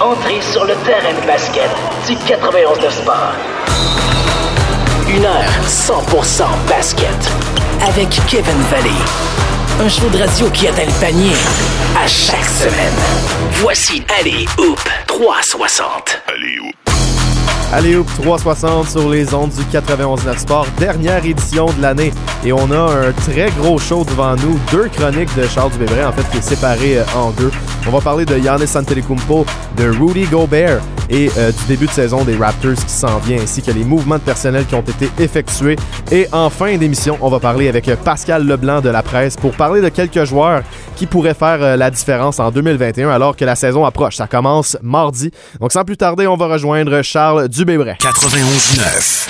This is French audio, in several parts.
Entrez sur le terrain de basket du 91 de sport. Une heure 100% basket avec Kevin Valley. Un show de radio qui atteint le panier à chaque semaine. Voici Allez Hoop 360. Allez, Hoop. Allez Hoop 360 sur les ondes du 91.9 Sport, dernière édition de l'année. Et on a un très gros show devant nous, deux chroniques de Charles Dubébret, en fait, qui est séparé euh, en deux. On va parler de Giannis Antetokounmpo, de Rudy Gobert et euh, du début de saison des Raptors qui s'en vient, ainsi que les mouvements de personnel qui ont été effectués. Et en fin d'émission, on va parler avec Pascal Leblanc de la presse pour parler de quelques joueurs qui pourraient faire euh, la différence en 2021 alors que la saison approche. Ça commence mardi. Donc sans plus tarder, on va rejoindre Charles Dubébret. 91.9.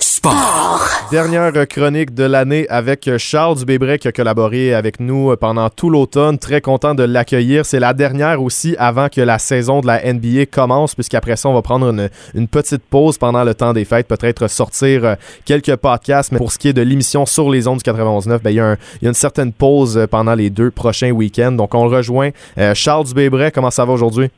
Sport. Dernière chronique de l'année avec Charles Dubébret qui a collaboré avec nous pendant tout l'automne. Très content de l'accueillir. C'est la dernière aussi avant que la saison de la NBA commence, puisqu'après ça, on va prendre une, une petite pause pendant le temps des fêtes, peut-être sortir euh, quelques podcasts. Mais pour ce qui est de l'émission sur les ondes du 91.9, ben, il, y a un- il y a une certaine pause pendant les deux prochains week-ends. Donc, on rejoint. Euh, Charles Dubébret, comment ça va aujourd'hui?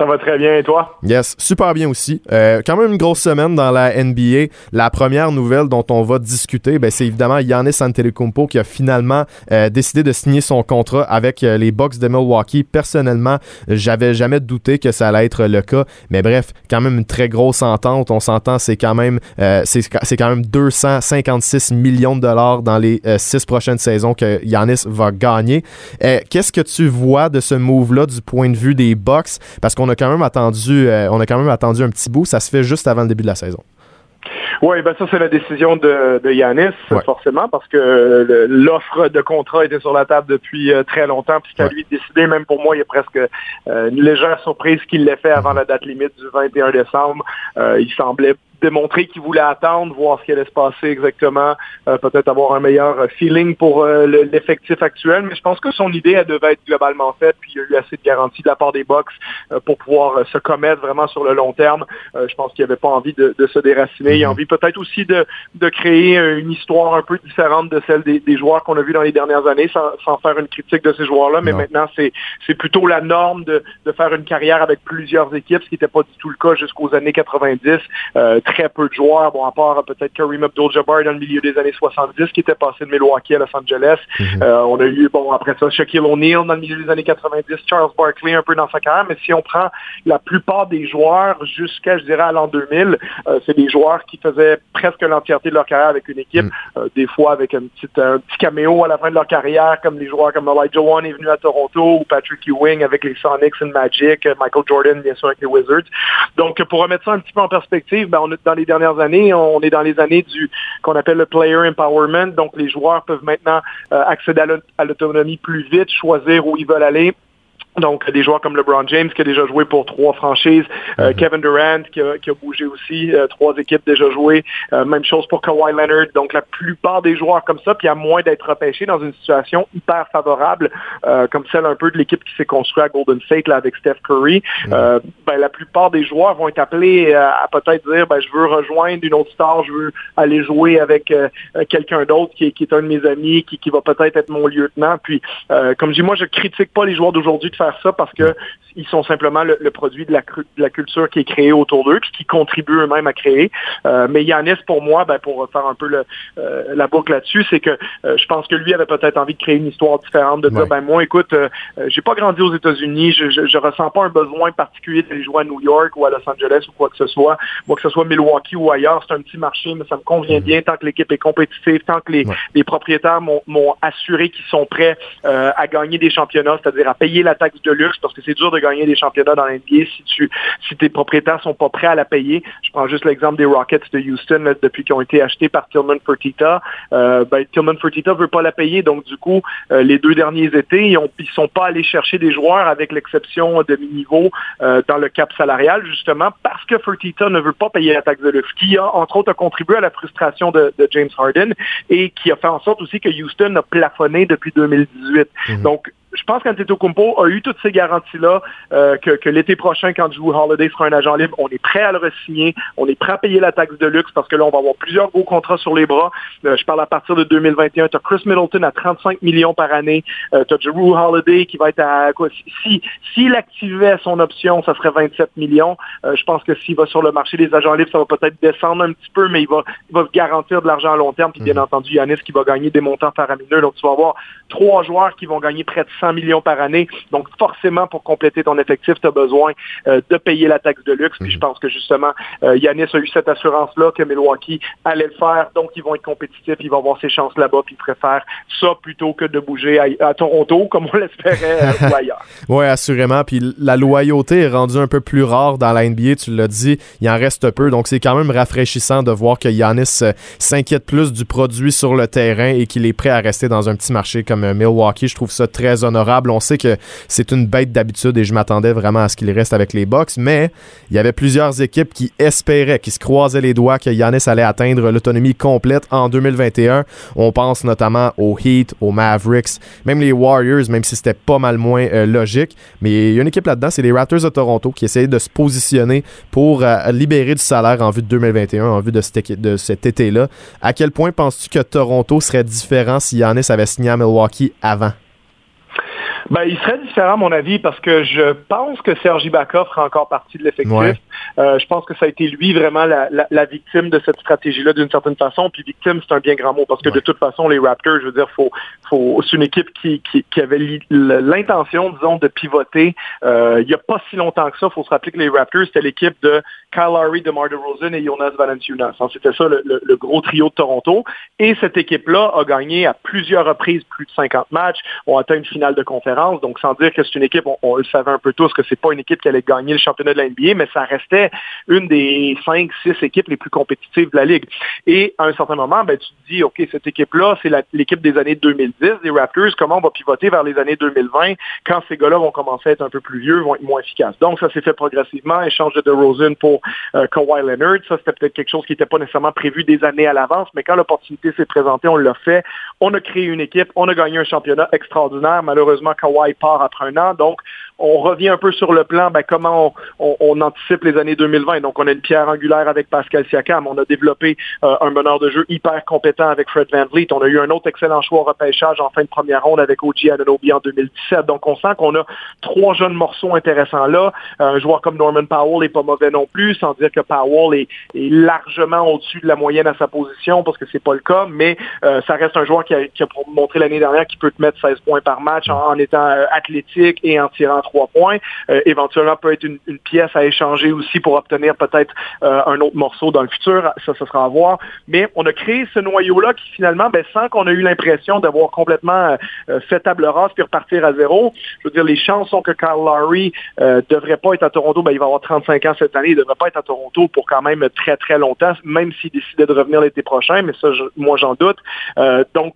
Ça va très bien, et toi? Yes, super bien aussi. Euh, quand même une grosse semaine dans la NBA. La première nouvelle dont on va discuter, ben, c'est évidemment Giannis Antetokounmpo qui a finalement euh, décidé de signer son contrat avec euh, les Bucks de Milwaukee. Personnellement, j'avais jamais douté que ça allait être le cas. Mais bref, quand même une très grosse entente. On s'entend, c'est quand même c'est c'est quand même 256 millions de dollars dans les six prochaines saisons que Giannis va gagner. Qu'est-ce que tu vois de ce move-là du point de vue des Bucks? Parce qu'on a quand même attendu, euh, on a quand même attendu un petit bout. Ça se fait juste avant le début de la saison. Oui, ben ça, c'est la décision de, de Yanis, Ouais. forcément, parce que euh, l'offre de contrat était sur la table depuis euh, très longtemps, puis c'est à Ouais. lui de décider, même pour moi, il y a presque euh, une légère surprise qu'il l'ait fait avant la date limite du 21 décembre. Euh, il semblait démontrer qu'il voulait attendre, voir ce qui allait se passer exactement, euh, peut-être avoir un meilleur euh, feeling pour euh, le- l'effectif actuel, mais je pense que son idée, elle devait être globalement faite, puis il y a eu assez de garanties de la part des Bucks euh, pour pouvoir se commettre vraiment sur le long terme. Euh, je pense qu'il n'avait pas envie de, de se déraciner. Il a envie peut-être aussi de, de créer une histoire un peu différente de celle des, des joueurs qu'on a vus dans les dernières années, sans, sans faire une critique de ces joueurs-là. Mais Non. maintenant, c'est c'est plutôt la norme de, de faire une carrière avec plusieurs équipes, ce qui n'était pas du tout le cas jusqu'aux années 90. Très peu de joueurs, bon, à part euh, peut-être Kareem Abdul-Jabbar dans le milieu des années 70, qui était passé de Milwaukee à Los Angeles. Mhm. Euh, on a eu, bon, après ça, Shaquille O'Neal dans le milieu des années 90, Charles Barkley un peu dans sa carrière, mais si on prend la plupart des joueurs jusqu'à, je dirais, à l'an 2000, euh, c'est des joueurs qui faisaient presque l'entièreté de leur carrière avec une équipe, Mm. euh, des fois avec un petit, un petit caméo à la fin de leur carrière, comme des joueurs comme Elijah Wan est venu à Toronto, ou Patrick Ewing avec les Sonics and Magic, euh, Michael Jordan, bien sûr, avec les Wizards. Donc, pour remettre ça un petit peu en perspective, ben, on est dans les dernières années, on est dans les années du qu'on appelle le player empowerment. Donc, les joueurs peuvent maintenant euh, accéder à l'aut- à l'autonomie plus vite, choisir où ils veulent aller. Donc, des joueurs comme LeBron James qui a déjà joué pour trois franchises, euh, Kevin Durant qui a, qui a bougé aussi, euh, trois équipes déjà jouées. Euh, même chose pour Kawhi Leonard. Donc, la plupart des joueurs comme ça, puis à moins d'être repêchés dans une situation hyper favorable, euh, comme celle un peu de l'équipe qui s'est construite à Golden State là, avec Steph Curry, euh, ben, la plupart des joueurs vont être appelés euh, à peut-être dire, ben, je veux rejoindre une autre star, je veux aller jouer avec quelqu'un d'autre qui, est- qui est un de mes amis, qui, qui va peut-être être mon lieutenant. Puis, euh, comme je dis, moi, je critique pas les joueurs d'aujourd'hui faire ça parce que ils sont simplement le, le produit de la, cru- de la culture qui est créée autour d'eux, puis qui contribuent eux-mêmes à créer. Euh, mais Yanis, pour moi, ben, pour faire un peu le, euh, la boucle là-dessus, c'est que euh, je pense que lui avait peut-être envie de créer une histoire différente, de dire, Ouais. ben moi, écoute, j'ai pas grandi aux États-Unis, je, je, je ressens pas un besoin particulier d'aller jouer à New York ou à Los Angeles ou quoi que ce soit. Moi, que ce soit Milwaukee ou ailleurs, c'est un petit marché, mais ça me convient bien tant que l'équipe est compétitive, tant que les, Ouais. les propriétaires m'ont m'ont assuré qu'ils sont prêts euh, à gagner des championnats, c'est-à-dire à payer la taxe de luxe, parce que c'est dur de gagner des championnats dans l'NBA si tu si tes propriétaires sont pas prêts à la payer. Je prends juste l'exemple des Rockets de Houston là, depuis qu'ils ont été achetés par Tillman Fertitta. Euh, ben, Tillman Fertitta veut pas la payer, donc du coup, euh, les deux derniers étés, ils, ont, ils sont pas allés chercher des joueurs avec l'exception de mi-niveau euh, dans le cap salarial, justement parce que Fertitta ne veut pas payer la taxe de luxe, qui a entre autres a contribué à la frustration de, de James Harden et qui a fait en sorte aussi que Houston a plafonné depuis 2018. Mhm. Donc je pense qu'Antetokounmpo a eu toutes ces garanties-là, euh, que, que l'été prochain, quand Drew Holiday sera un agent libre, on est prêt à le re-signer, on est prêt à payer la taxe de luxe parce que là, on va avoir plusieurs gros contrats sur les bras. Euh, je parle à partir de 2021. Tu as Chris Middleton à 35 millions par année. Euh, tu as Drew Holiday qui va être à quoi? Si, s'il activait son option, ça serait 27 millions. Euh, je pense que s'il va sur le marché des agents libres, ça va peut-être descendre un petit peu, mais il va, il va garantir de l'argent à long terme. Puis bien mhm. entendu, Yanis qui va gagner des montants faramineux. Donc tu vas avoir trois joueurs qui vont gagner près de 100 millions par année. Donc, forcément, pour compléter ton effectif, tu as besoin euh, de payer la taxe de luxe. Puis, mhm. je pense que justement, euh, Yanis a eu cette assurance-là que Milwaukee allait le faire. Donc, ils vont être compétitifs. Il va avoir ses chances là-bas. Puis, il préfère ça plutôt que de bouger à, Toronto, comme on l'espérait, euh, ou ailleurs. oui, assurément. Puis, la loyauté est rendue un peu plus rare dans la NBA. Tu l'as dit, il en reste peu. Donc, c'est quand même rafraîchissant de voir que Yanis s'inquiète plus du produit sur le terrain et qu'il est prêt à rester dans un petit marché comme Milwaukee. Je trouve ça très honorable. On sait que c'est une bête d'habitude et je m'attendais vraiment à ce qu'il reste avec les Bucks, mais il y avait plusieurs équipes qui espéraient, qui se croisaient les doigts que Giannis allait atteindre l'autonomie complète en 2021. On pense notamment aux Heat, aux Mavericks, même les Warriors, même si c'était pas mal moins euh, logique. Mais il y a une équipe là-dedans, c'est les Raptors de Toronto qui essayaient de se positionner pour euh, libérer du salaire en vue de 2021, en vue de cet, de cet été-là. À quel point penses-tu que Toronto serait différent si Giannis avait signé à Milwaukee avant? Ben, il serait différent, à mon avis, parce que je pense que Sergi Ibaka fera encore partie de l'effectif. Euh, je pense que ça a été lui vraiment la, la, victime de cette stratégie-là d'une certaine façon. Puis victime, c'est un bien grand mot, parce que de toute façon, les Raptors, je veux dire, faut, faut, c'est une équipe qui, qui, qui avait l'intention, disons, de pivoter. Euh, il n'y a pas si longtemps que ça. Il faut se rappeler que les Raptors, c'était l'équipe de Kyle Lowry, DeMar DeRozan et Jonas Valanciunas. C'était ça le, le, gros trio de Toronto. Et cette équipe-là a gagné à plusieurs reprises plus de 50 matchs, ont atteint une finale de conférence. Donc, sans dire que c'est une équipe, on, le savait un peu tous que c'est pas une équipe qui allait gagner le championnat de la NBA, mais ça restait une des cinq, six équipes les plus compétitives de la ligue. Et à un certain moment, ben, tu te dis, OK, cette équipe-là, c'est l'équipe des années 2010 des Raptors. Comment on va pivoter vers les années 2020 quand ces gars-là vont commencer à être un peu plus vieux, vont être moins efficaces. Donc, ça s'est fait progressivement. Échange de DeRozan pour euh, Kawhi Leonard. Ça, c'était peut-être quelque chose qui n'était pas nécessairement prévu des années à l'avance, mais quand l'opportunité s'est présentée, on l'a fait. On a créé une équipe, on a gagné un championnat extraordinaire. Malheureusement, Kawhi part après un an. Donc, on revient un peu sur le plan, ben, comment on, anticipe les années 2020. Donc, on a une pierre angulaire avec Pascal Siakam. On a développé euh, un meneur de jeu hyper compétent avec Fred Van Vliet. On a eu un autre excellent choix au repêchage en fin de première ronde avec OG Ananobi en 2017. Donc, on sent qu'on a trois jeunes morceaux intéressants là. Un joueur comme Norman Powell n'est pas mauvais non plus, sans dire que Powell est, largement au-dessus de la moyenne à sa position, parce que c'est pas le cas, mais euh, ça reste un joueur qui a, a montré l'année dernière qu'il peut te mettre 16 points par match en, étant euh, athlétique et en tirant trois points. Euh, éventuellement, peut être une, pièce à échanger aussi pour obtenir peut-être euh, un autre morceau dans le futur. Ça, ce sera à voir. Mais on a créé ce noyau-là qui finalement, ben, sans qu'on ait eu l'impression d'avoir complètement fait table rase puis repartir à zéro. Je veux dire, les chances sont que Kyle Lowry ne devrait pas être à Toronto. Ben, il va avoir 35 ans cette année. Il ne devrait pas être à Toronto pour quand même très, très longtemps, même s'il décidait de revenir l'été prochain. Mais ça, moi, j'en doute. donc,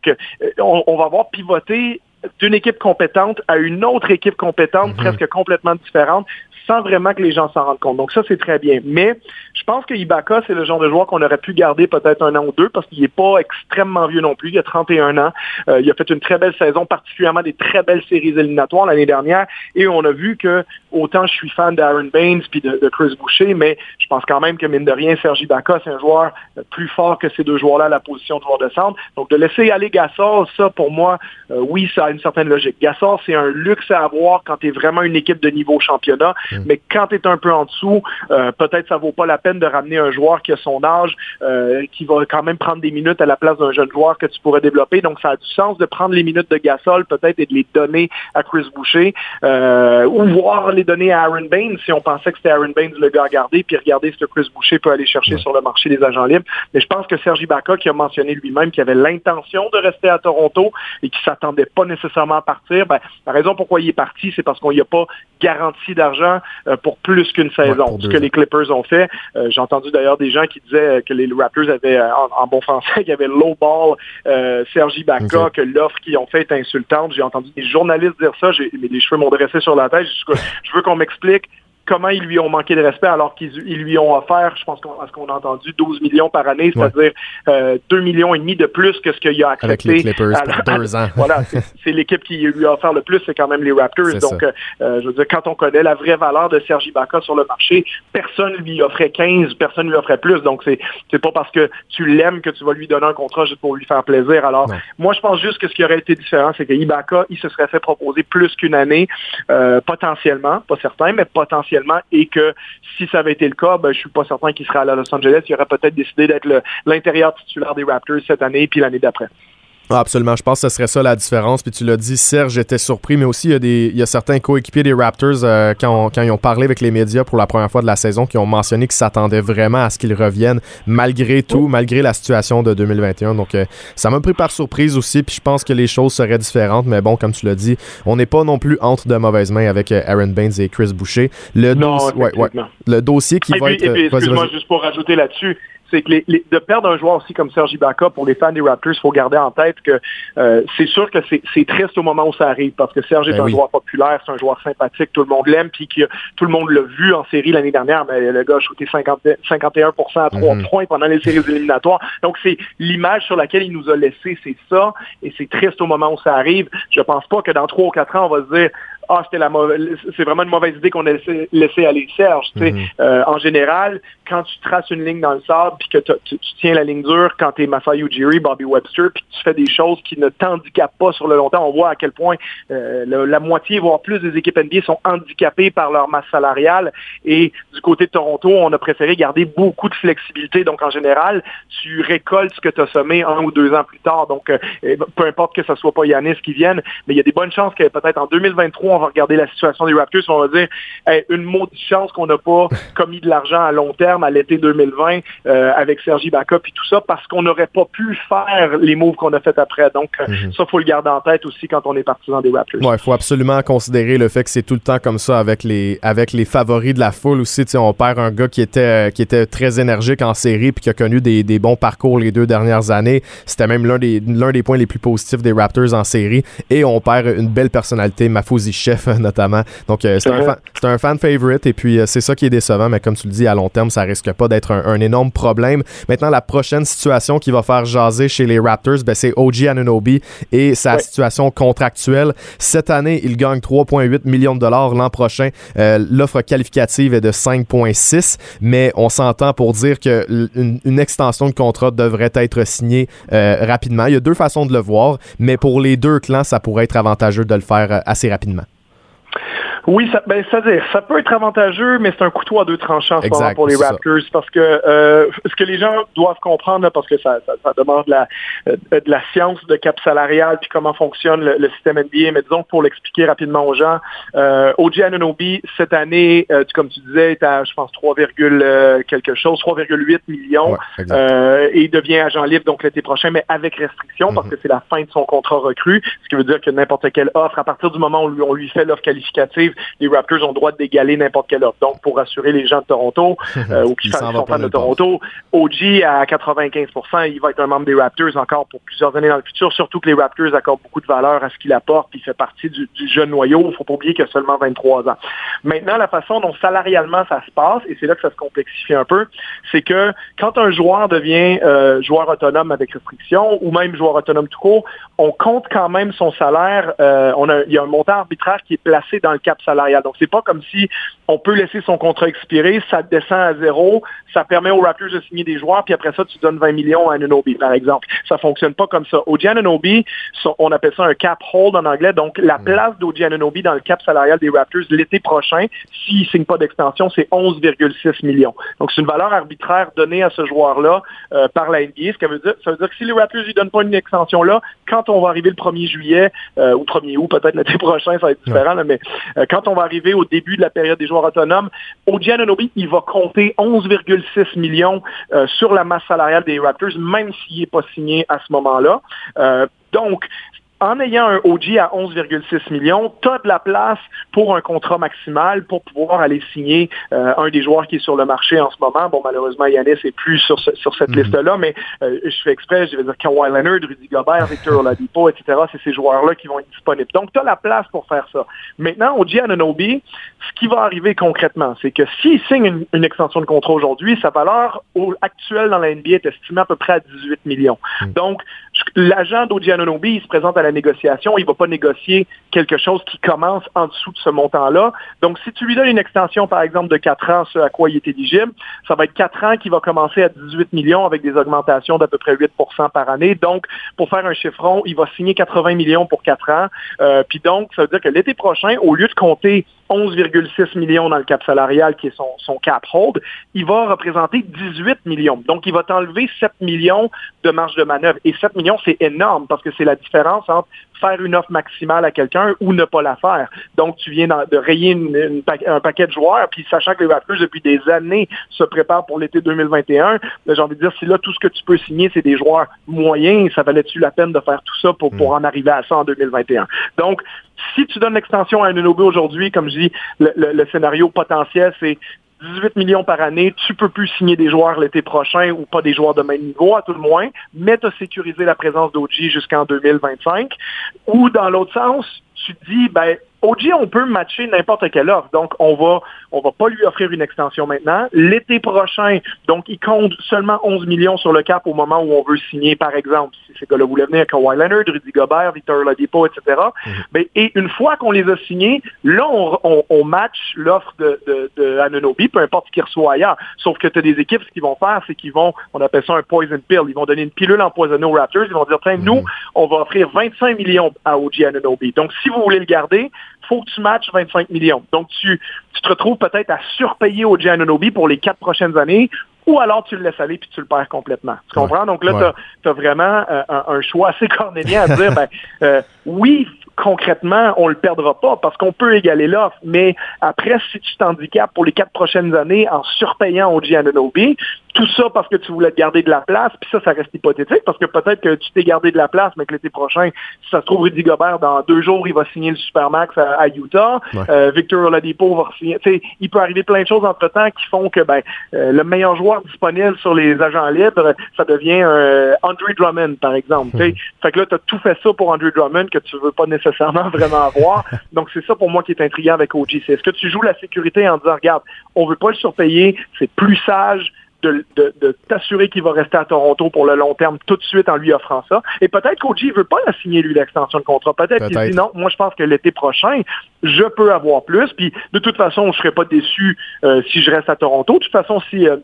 on, on va avoir pivoté d'une équipe compétente à une autre équipe compétente, mhm. presque complètement différente sans vraiment que les gens s'en rendent compte. Donc ça, c'est très bien. Mais je pense que Ibaka, c'est le genre de joueur qu'on aurait pu garder peut-être un an ou deux parce qu'il n'est pas extrêmement vieux non plus. Il a 31 ans. Euh, il a fait une très belle saison, particulièrement des très belles séries éliminatoires l'année dernière. Et on a vu que autant je suis fan d'Aaron Baines puis de, Chris Boucher, mais je pense quand même que mine de rien, Serge Ibaka, c'est un joueur plus fort que ces deux joueurs-là à la position de joueur de centre. Donc de laisser aller Gasol, ça pour moi, euh, oui, ça a une certaine logique. Gasol, c'est un luxe à avoir quand tu es vraiment une équipe de niveau championnat. Mm. Mais quand tu es un peu en dessous, euh, peut-être ça vaut pas la peine de ramener un joueur qui a son âge, euh, qui va quand même prendre des minutes à la place d'un jeune joueur que tu pourrais développer. Donc, ça a du sens de prendre les minutes de Gasol peut-être et de les donner à Chris Boucher euh, ou voir les donner à Aaron Baines si on pensait que c'était Aaron Baines le gars à garder, puis regarder ce que Chris Boucher peut aller chercher sur le marché des agents libres. Mais je pense que Sergi Baca, qui a mentionné lui-même qu'il avait l'intention de rester à Toronto et qui s'attendait pas nécessairement à partir, ben, la raison pourquoi il est parti, c'est parce qu'on n'y a pas garanti d'argent pour plus qu'une saison. ce que les Clippers ont fait. Euh, j'ai entendu d'ailleurs des gens qui disaient que les Raptors avaient, euh, en, bon français, qu'il y avait low ball Sergi Baca, que l'offre qu'ils ont faite est insultante. J'ai entendu des journalistes dire ça, mais les cheveux m'ont dressé sur la tête. Je, je veux qu'on m'explique comment ils lui ont manqué de respect alors qu'ils lui ont offert, je pense qu'on ce qu'on a entendu, 12 millions par année, c'est-à-dire euh, 2 millions et demi de plus que ce qu'il a accepté. Avec les Clippers pour deux ans. voilà, c'est l'équipe qui lui a offert le plus, c'est quand même les Raptors. Donc, euh, je veux dire, quand on connaît la vraie valeur de Sergi Ibaka sur le marché, personne lui offrait 15, personne lui offrait plus. Donc, c'est c'est pas parce que tu l'aimes que tu vas lui donner un contrat juste pour lui faire plaisir. Alors, moi, je pense juste que ce qui aurait été différent, c'est que Ibaka, il se serait fait proposer plus qu'une année, euh, potentiellement, pas certain, mais potentiellement, et que si ça avait été le cas, ben, je suis pas certain qu'il serait à Los Angeles. Il aurait peut-être décidé d'être l'intérieur titulaire des Raptors cette année puis l'année d'après. Ah, absolument, je pense que ce serait ça la différence. Puis tu l'as dit, Serge était surpris, mais aussi il y a, des, il y a certains coéquipiers des Raptors euh, quand, quand, ils ont parlé avec les médias pour la première fois de la saison, qui ont mentionné qu'ils s'attendaient vraiment à ce qu'ils reviennent malgré tout, malgré la situation de 2021. Donc euh, ça m'a pris par surprise aussi, puis je pense que les choses seraient différentes. Mais bon, comme tu l'as dit, on n'est pas non plus entre de mauvaises mains avec euh, Aaron Baines et Chris Boucher. Le, non, ouais, ouais, le dossier qui va être. Excuse-moi, juste pour rajouter là-dessus, c'est que les, de perdre un joueur aussi comme Serge Ibaka, pour les fans des Raptors, il faut garder en tête que euh, c'est sûr que c'est triste au moment où ça arrive, parce que Serge est ben un joueur populaire, c'est un joueur sympathique, tout le monde l'aime, puis que tout le monde l'a vu en série l'année dernière, mais le gars a shooté 50, 51% à 3 mhm. points pendant les séries éliminatoires. Donc c'est l'image sur laquelle il nous a laissé, c'est ça, et c'est triste au moment où ça arrive. Je pense pas que dans 3 ou 4 ans, on va se dire ah, c'était la c'est vraiment une mauvaise idée qu'on a laissé, aller Serge. Mhm. euh, en général, quand tu traces une ligne dans le sable, puis que tu, tiens la ligne dure quand tu es Masai Ujiri, Bobby Webster, puis tu fais des choses qui ne t'handicapent pas sur le long terme, on voit à quel point euh, la moitié, voire plus des équipes NBA sont handicapées par leur masse salariale. Et du côté de Toronto, on a préféré garder beaucoup de flexibilité. Donc, en général, tu récoltes ce que tu as semé un ou deux ans plus tard. Donc, euh, peu importe que ce soit pas Yanis qui vienne, mais il y a des bonnes chances que peut-être en 2023, on va regarder la situation des Raptors, on va dire une maudite chance qu'on n'a pas commis de l'argent à long terme à l'été 2020 euh, avec Sergi Baka et tout ça parce qu'on n'aurait pas pu faire les moves qu'on a fait après. Donc euh, mhm. ça faut le garder en tête aussi quand on est partisan des Raptors. Ouais, il faut absolument considérer le fait que c'est tout le temps comme ça avec les avec les favoris de la foule aussi. on perd un gars qui était qui était très énergique en série puis qui a connu des, des bons parcours les deux dernières années. C'était même l'un des l'un des points les plus positifs des Raptors en série et on perd une belle personnalité, Mafouzi Chef notamment. Donc euh, c'est un, fan, un fan favorite et puis c'est ça qui est décevant mais comme tu le dis à long terme ça risque pas d'être un, énorme problème. Maintenant, la prochaine situation qui va faire jaser chez les Raptors, ben, c'est OG Anunoby et sa situation contractuelle. Cette année, il gagne 3,8 millions de dollars. L'an prochain, euh, l'offre qualificative est de 5,6, mais on s'entend pour dire que une, extension de contrat devrait être signée euh, rapidement. Il y a deux façons de le voir, mais pour les deux clans, ça pourrait être avantageux de le faire euh, assez rapidement. Oui, ça, ben, ça, ça peut être avantageux, mais c'est un couteau à deux tranchants pour les Raptors parce que euh, ce que les gens doivent comprendre, parce que ça, ça, demande de la, euh, de la science de cap salarial puis comment fonctionne le, système NBA, mais disons pour l'expliquer rapidement aux gens, euh, OG Anunoby, cette année, euh, comme tu disais, est à, je pense, 3, euh, quelque chose, 3,8 millions, et il devient agent libre donc l'été prochain, mais avec restriction parce mhm. que c'est la fin de son contrat recru, ce qui veut dire que n'importe quelle offre, à partir du moment où on lui, fait l'offre qualificative, les Raptors ont le droit d'égaler n'importe quelle offre. Donc, pour rassurer les gens de Toronto euh, ou qui sont fans de Toronto, OG à 95% il va être un membre des Raptors encore pour plusieurs années dans le futur, surtout que les Raptors accordent beaucoup de valeur à ce qu'il apporte, il fait partie du, jeune noyau. Il ne faut pas oublier qu'il a seulement 23 ans. Maintenant, la façon dont salarialement ça se passe, et c'est là que ça se complexifie un peu, c'est que quand un joueur devient euh, joueur autonome avec restriction ou même joueur autonome tout court, on compte quand même son salaire. Euh, on a, il y a un montant arbitraire qui est placé dans le cap salarial. Donc, c'est pas comme si on peut laisser son contrat expirer, ça descend à zéro, ça permet aux Raptors de signer des joueurs, puis après ça, tu donnes 20 millions à Anunobi, par exemple. Ça fonctionne pas comme ça. Oji Anunobi, on appelle ça un cap hold en anglais. Donc, la mm. place d'Oji Anunobi dans le cap salarial des Raptors l'été prochain, s'il ne signe pas d'extension, c'est 11,6 millions. Donc, c'est une valeur arbitraire donnée à ce joueur-là euh, par la NBA. Ce que veut dire, ça veut dire que si les Raptors lui donnent pas une extension là, quand on va arriver le 1er juillet, euh, ou 1er août, peut-être l'été prochain, ça va être différent, mais euh, quand on va arriver au début de la période des joueurs autonomes, Oji Anunobi, il va compter 11,6 millions euh, sur la masse salariale des Raptors, même s'il n'est pas signé à ce moment-là. donc, en ayant un OG à 11,6 millions, tu as de la place pour un contrat maximal pour pouvoir aller signer euh, un des joueurs qui est sur le marché en ce moment. Bon, malheureusement, Yannis n'est plus sur, sur cette mhm. liste-là, mais euh, je fais exprès, je vais dire Kawhi Leonard, Rudy Gobert, Victor Oladipo, etc. C'est ces joueurs-là qui vont être disponibles. Donc, tu as la place pour faire ça. Maintenant, OG Ananobi, ce qui va arriver concrètement, c'est que s'il signe une, extension de contrat aujourd'hui, sa valeur actuelle dans la NBA est estimée à peu près à 18 millions. Mhm. Donc, l'agent d'OG Ananobi, il se présente à la négociation, il ne va pas négocier quelque chose qui commence en dessous de ce montant-là. Donc, si tu lui donnes une extension, par exemple, de 4 ans, ce à quoi il est éligible, ça va être 4 ans qui va commencer à 18 millions avec des augmentations d'à peu près 8% par année. Donc, pour faire un chiffron, il va signer 80 millions pour 4 ans. Euh, puis donc, ça veut dire que l'été prochain, au lieu de compter 11,6 millions dans le cap salarial qui est son, son cap hold, il va représenter 18 millions. Donc, il va t'enlever 7 millions de marge de manœuvre. Et 7 millions, c'est énorme parce que c'est la différence entre faire une offre maximale à quelqu'un ou ne pas la faire. Donc, tu viens de rayer un paquet de joueurs, puis sachant que les Raptors, depuis des années, se préparent pour l'été 2021, ben, j'ai envie de dire, si là, tout ce que tu peux signer, c'est des joueurs moyens, ça valait-tu la peine de faire tout ça pour, pour hmm. en arriver à ça en 2021? Donc, si tu donnes l'extension à un Unobi aujourd'hui, comme je dis, le scénario potentiel, c'est 18 millions par année, tu peux plus signer des joueurs l'été prochain ou pas des joueurs de même niveau à tout le moins, mais tu as sécurisé la présence d'OG jusqu'en 2025. Ou dans l'autre sens, tu te dis, ben, OG, on peut matcher n'importe quelle offre. Donc, on va, on va pas lui offrir une extension maintenant. L'été prochain, donc, il compte seulement 11 millions sur le cap au moment où on veut signer, par exemple, si ces gars-là voulaient venir, Kawhi Leonard, Rudy Gobert, Victor Oladipo, etc. Mhm. Ben, et une fois qu'on les a signés, là, on, on, match l'offre de, de, de peu importe ce qu'il reçoit ailleurs. Sauf que tu as des équipes, ce qu'ils vont faire, c'est qu'ils vont, on appelle ça un poison pill. Ils vont donner une pilule empoisonnée aux Raptors. Ils vont dire, tiens, nous, mhm. on va offrir 25 millions à OG Anunobi. Donc, si vous voulez le garder, faut que tu matches 25 millions. Donc, tu, tu te retrouves peut-être à surpayer au Giannonobi pour les quatre prochaines années, ou alors tu le laisses aller puis tu le perds complètement. Tu comprends? Donc là, tu as, vraiment euh, un, choix assez cornélien à dire, ben, euh, oui, concrètement, on le perdra pas parce qu'on peut égaler l'offre. Mais après, si tu t'handicapes pour les quatre prochaines années en surpayant au Giannonobi, tout ça parce que tu voulais te garder de la place, puis ça, ça reste hypothétique, parce que peut-être que tu t'es gardé de la place, mais que l'été prochain, si ça se trouve, Rudy Gobert, dans deux jours, il va signer le Supermax à, à Utah. Euh, Victor Oladipo va signer. il peut arriver plein de choses entre-temps qui font que ben, euh, le meilleur joueur disponible sur les agents libres, ça devient euh, Andre Drummond, par exemple. Hmm. Fait que là, tu as tout fait ça pour Andre Drummond que tu veux pas nécessairement vraiment avoir. Donc, c'est ça pour moi qui est intriguant avec OG. C'est est-ce que tu joues la sécurité en disant, regarde, on veut pas le surpayer, c'est plus sage, de, t'assurer qu'il va rester à Toronto pour le long terme tout de suite en lui offrant ça? Et peut-être qu'Oji ne veut pas la signer, lui, l'extension de contrat. Peut-être qu'il dit non, moi je pense que l'été prochain, je peux avoir plus. Puis de toute façon, je ne serais pas déçu euh, si je reste à Toronto. De toute façon, si euh,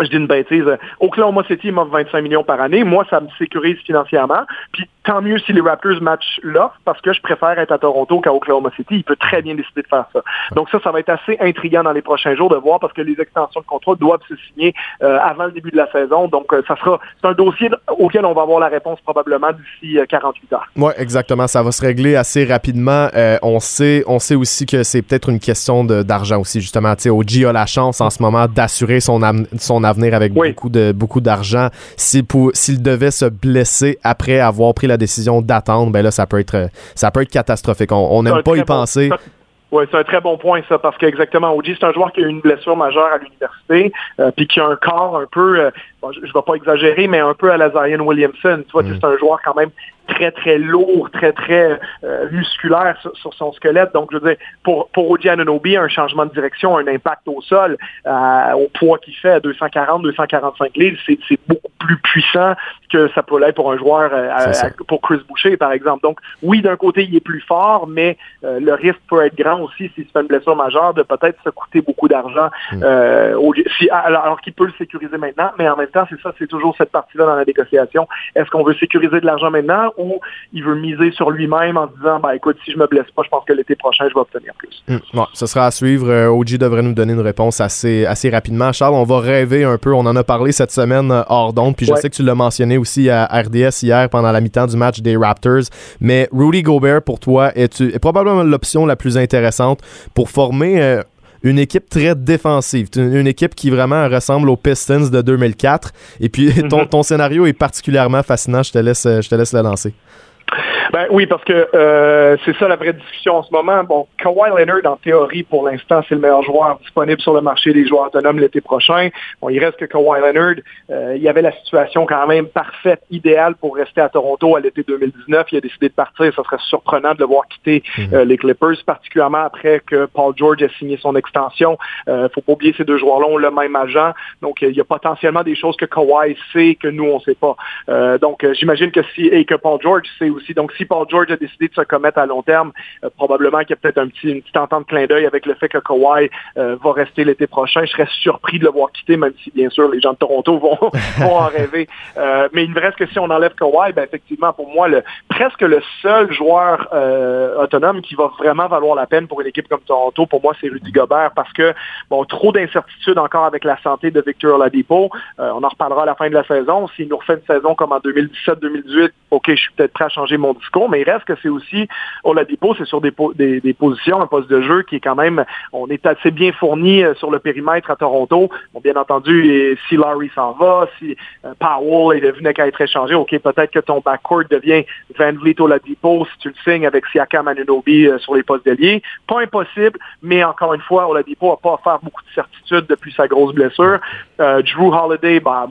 je dis une bêtise, Oklahoma City m'offre 25 millions par année. Moi, ça me sécurise financièrement. Puis tant mieux si les Raptors matchent l'offre parce que je préfère être à Toronto qu'à Oklahoma City. Il peut très bien décider de faire ça. Donc ça, ça va être assez intriguant dans les prochains jours de voir parce que les extensions de contrat doivent se signer euh, avant le début de la saison. Donc euh, ça sera c'est un dossier auquel on va avoir la réponse probablement d'ici 48 euh, heures. Oui, exactement. Ça va se régler assez rapidement. on sait on sait aussi que c'est peut-être une question d'argent aussi justement. Tu sais, OG a la chance en ce moment d'assurer son son avenir avec beaucoup de beaucoup d'argent. S'il s'il devait se blesser après avoir pris la décision d'attendre, ben là, ça peut être, ça peut être catastrophique. On n'aime pas y penser. Oui, c'est un très bon point, ça, parce qu'exactement, OG, c'est un joueur qui a eu une blessure majeure à l'université, euh, puis qui a un corps un peu, euh, je ne vais pas exagérer, mais un peu à la Zion Williamson. Tu vois, mm. c'est un joueur quand même très, très lourd, très, très euh, musculaire sur, son squelette. Donc, je veux dire, pour, pour OG Anunobi, un changement de direction, un impact au sol, au poids qu'il fait à 240, 245 livres, c'est beaucoup plus puissant que ça peut l'être pour un joueur, pour Chris Boucher, par exemple. Donc, oui, d'un côté, il est plus fort, mais le risque peut être grand aussi s'il se fait une blessure majeure de peut-être se coûter beaucoup d'argent mm. euh, alors, qu'il peut le sécuriser maintenant, mais en même temps, c'est ça, c'est toujours cette partie-là dans la négociation. Est-ce qu'on veut sécuriser de l'argent maintenant ou il veut miser sur lui-même en disant bah écoute, si je me blesse pas, je pense que l'été prochain, je vais obtenir plus. Mm. ce sera à suivre. Euh, OG devrait nous donner une réponse assez, assez rapidement. Charles, on va rêver un peu. On en a parlé cette semaine euh, hors d'onde, puis je sais que tu l'as mentionné aussi à RDS hier pendant la mi-temps du match des Raptors. Mais Rudy Gobert, pour toi, est, est probablement l'option la plus intéressante pour former euh, une équipe très défensive, une, équipe qui vraiment ressemble aux Pistons de 2004. Et puis ton, mhm. ton scénario est particulièrement fascinant. Je te laisse, je te laisse le lancer. Ben oui, parce que euh, c'est ça la vraie discussion en ce moment. Bon, Kawhi Leonard, en théorie, pour l'instant, c'est le meilleur joueur disponible sur le marché des joueurs autonomes l'été prochain. Bon, il reste que Kawhi Leonard, euh, il y avait la situation quand même parfaite, idéale pour rester à Toronto à l'été 2019. Il a décidé de partir. Ça serait surprenant de le voir quitter mhm. euh, les Clippers, particulièrement après que Paul George ait signé son extension. Euh, faut pas oublier ces deux joueurs-là ont le même agent. Donc, il y a potentiellement des choses que Kawhi sait que nous, on sait pas. donc, j'imagine que si, et que Paul George sait aussi. Donc, si Paul George a décidé de se commettre à long terme, euh, probablement qu'il y a peut-être une petite entente clin d'œil avec le fait que Kawhi euh, va rester l'été prochain. Je serais surpris de le voir quitter, même si, bien sûr, les gens de Toronto vont, vont en rêver. Euh, mais il me reste que si on enlève Kawhi, ben, effectivement, pour moi, le, presque le seul joueur autonome qui va vraiment valoir la peine pour une équipe comme Toronto, pour moi, c'est Rudy Gobert, parce que, bon, trop d'incertitudes encore avec la santé de Victor Oladipo. on en reparlera à la fin de la saison. S'il nous refait une saison comme en 2017-2018, OK, je suis peut-être prêt à changer mon discours, mais il reste que c'est aussi, Oladipo, c'est sur des, positions, un poste de jeu qui est quand même, on est assez bien fourni euh, sur le périmètre à Toronto. Bon, bien entendu, si Larry s'en va, si euh, Powell est venu qu'à être échangé, OK, peut-être que ton backcourt devient Van Vliet Oladipo si tu le signes avec Siakam Anunobi euh, sur les postes d'ailier. Pas impossible, mais encore une fois, Oladipo n'a pas offert beaucoup de certitude depuis sa grosse blessure. Drew Holiday, ben,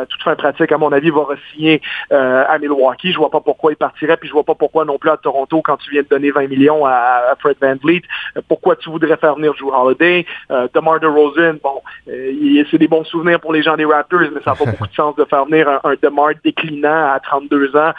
à toute fin pratique, à mon avis, va re-signer à Milwaukee. Je vois pas pourquoi il partirait, puis je vois pas pourquoi non plus à Toronto quand tu viens de donner 20 millions à, Fred Van Vliet. Euh, pourquoi tu voudrais faire venir Drew Holiday? Euh, DeMar DeRozan, bon, euh, c'est des bons souvenirs pour les gens des Raptors, mais ça n'a pas beaucoup de sens de faire venir un, DeMar déclinant à 32 ans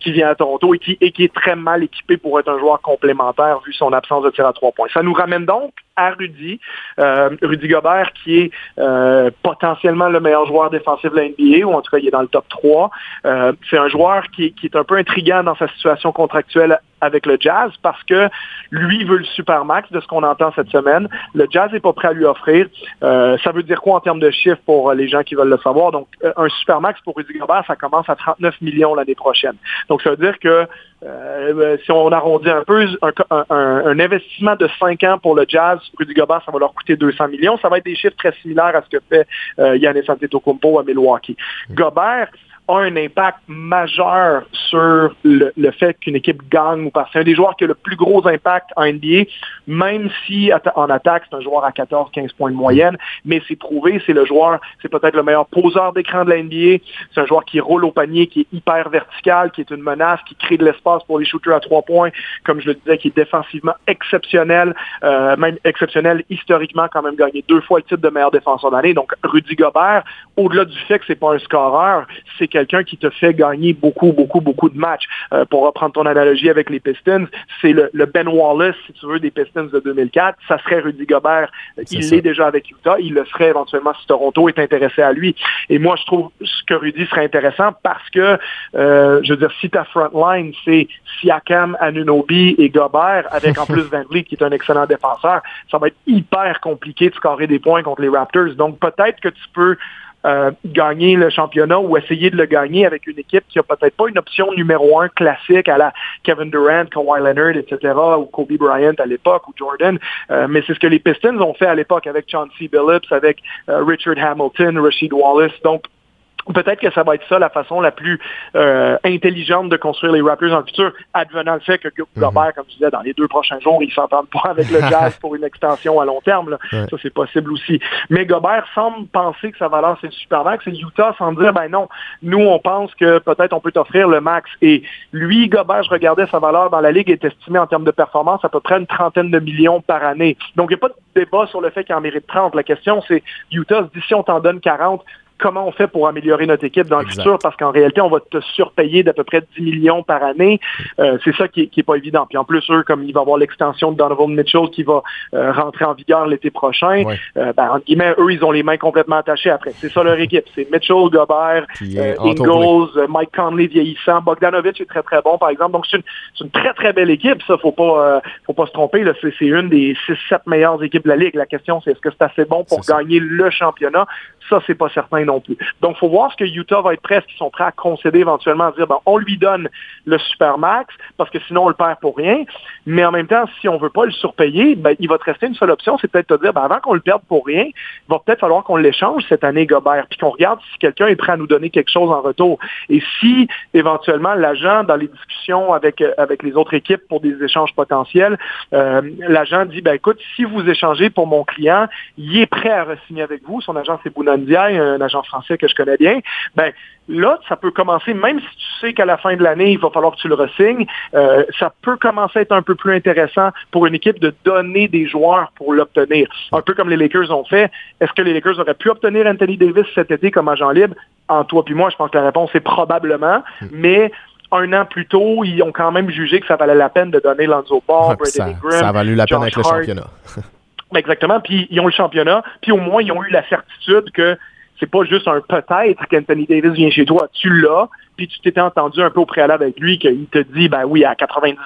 qui vient à Toronto et qui, et qui est très mal équipé pour être un joueur complémentaire vu son absence de tir à trois points. Ça nous ramène donc à Rudy. Euh, Rudy Gobert, qui est euh, potentiellement le meilleur joueur défensif de la NBA, ou en tout cas, il est dans le top 3. Euh, c'est un joueur qui, qui, est un peu intriguant dans sa situation contractuelle avec le Jazz parce que lui veut le supermax de ce qu'on entend cette semaine. Le Jazz n'est pas prêt à lui offrir. Euh, ça veut dire quoi en termes de chiffres pour les gens qui veulent le savoir? Donc, euh, un supermax pour Rudy Gobert, ça commence à 39 millions l'année prochaine. Donc, ça veut dire que euh, si on arrondit un peu, un, investissement de 5 ans pour le Jazz, Rudy Gobert, ça va leur coûter 200 millions. Ça va être des chiffres très similaires à ce que fait euh, Yannis Antetokounmpo à Milwaukee. Gobert, a un impact majeur sur le, fait qu'une équipe gagne ou pas. C'est un des joueurs qui a le plus gros impact en NBA, même si en attaque, c'est un joueur à 14-15 points de moyenne, mais c'est prouvé, c'est le joueur, c'est peut-être le meilleur poseur d'écran de la NBA, c'est un joueur qui roule au panier, qui est hyper vertical, qui est une menace, qui crée de l'espace pour les shooters à trois points, comme je le disais, qui est défensivement exceptionnel, euh, même exceptionnel historiquement, quand même gagné deux fois le titre de meilleur défenseur d'année. Donc, Rudy Gobert, au-delà du fait que c'est pas un scoreur, c'est quelqu'un qui te fait gagner beaucoup, beaucoup, beaucoup de matchs. Euh, pour reprendre ton analogie avec les Pistons, c'est le, Ben Wallace, si tu veux, des Pistons de 2004. Ça serait Rudy Gobert. Il l'est déjà avec Utah. Il le serait éventuellement si Toronto est intéressé à lui. Et moi, je trouve que Rudy serait intéressant parce que, euh, je veux dire, si ta front line, c'est Siakam, Anunobi et Gobert, avec en plus Van Vliet, qui est un excellent défenseur, ça va être hyper compliqué de scorer des points contre les Raptors. Donc, peut-être que tu peux euh, gagner le championnat ou essayer de le gagner avec une équipe qui a peut-être pas une option numéro un classique à la Kevin Durant, Kawhi Leonard, etc., ou Kobe Bryant à l'époque, ou Jordan. Euh, mais c'est ce que les Pistons ont fait à l'époque avec Chauncey Billups, avec euh, Richard Hamilton, Rashid Wallace. Donc, Peut-être que ça va être ça la façon la plus euh, intelligente de construire les Raptors dans le futur, advenant le fait que mhm. Gobert, comme je disais, dans les deux prochains jours, il s'entendent pas avec le Jazz pour une extension à long terme. Ça, c'est possible aussi. Mais Gobert semble penser que sa valeur, c'est le super max. Et Utah semble dire, ben non, nous, on pense que peut-être on peut t'offrir le max. Et lui, Gobert, je regardais sa valeur dans la Ligue, est estimée en termes de performance à peu près une trentaine de millions par année. Donc, il n'y a pas de débat sur le fait qu'il en mérite 30. La question, c'est Utah se dit, si on t'en donne 40, comment on fait pour améliorer notre équipe dans le futur, parce qu'en réalité, on va te surpayer d'à peu près 10 millions par année. Euh, c'est ça qui est, pas évident. Puis en plus, eux, comme il va y avoir l'extension de Donovan Mitchell qui va euh, rentrer en vigueur l'été prochain, euh, ben, entre guillemets, eux, ils ont les mains complètement attachées après. C'est ça leur équipe. C'est Mitchell, Gobert, Ingles, Mike Conley vieillissant, Bogdanovic est très très bon, par exemple. Donc c'est une, très très belle équipe. Ça, faut pas faut pas se tromper. C'est une des 6-7 meilleures équipes de la Ligue. La question, c'est est-ce que c'est assez bon pour gagner le championnat? Ça, c'est pas certain Donc, il faut voir ce que Utah va être prêt, est-ce qu'ils sont prêts à concéder éventuellement, à dire, on lui donne le supermax, parce que sinon, on le perd pour rien. Mais en même temps, si on veut pas le surpayer, ben, il va te rester une seule option, c'est peut-être de dire, ben, avant qu'on le perde pour rien, il va peut-être falloir qu'on l'échange cette année, Gobert, puis qu'on regarde si quelqu'un est prêt à nous donner quelque chose en retour. Et si, éventuellement, l'agent, dans les discussions avec, euh, avec les autres équipes pour des échanges potentiels, euh, l'agent dit, ben, écoute, si vous échangez pour mon client, il est prêt à re-signer avec vous. Son agent, c'est Bounandiaï, un agent français que je connais bien. Ben, là, ça peut commencer, même si tu sais qu'à la fin de l'année, il va falloir que tu le resignes, euh, ça peut commencer à être un peu plus intéressant pour une équipe de donner des joueurs pour l'obtenir. Un peu comme les Lakers ont fait. Est-ce que les Lakers auraient pu obtenir Anthony Davis cet été comme agent libre? En toi puis moi, je pense que la réponse est probablement, hmm. mais un an plus tôt, ils ont quand même jugé que ça valait la peine de donner Lonzo Ball, Brady ça, ça a valu la peine avec le championnat. Exactement. Puis ils ont le championnat. Puis au moins, ils ont eu la certitude que c'est pas juste un peut-être qu'Anthony Davis vient chez toi. Tu l'as. Puis tu t'étais entendu un peu au préalable avec lui qu'il te dit, ben oui, à 98%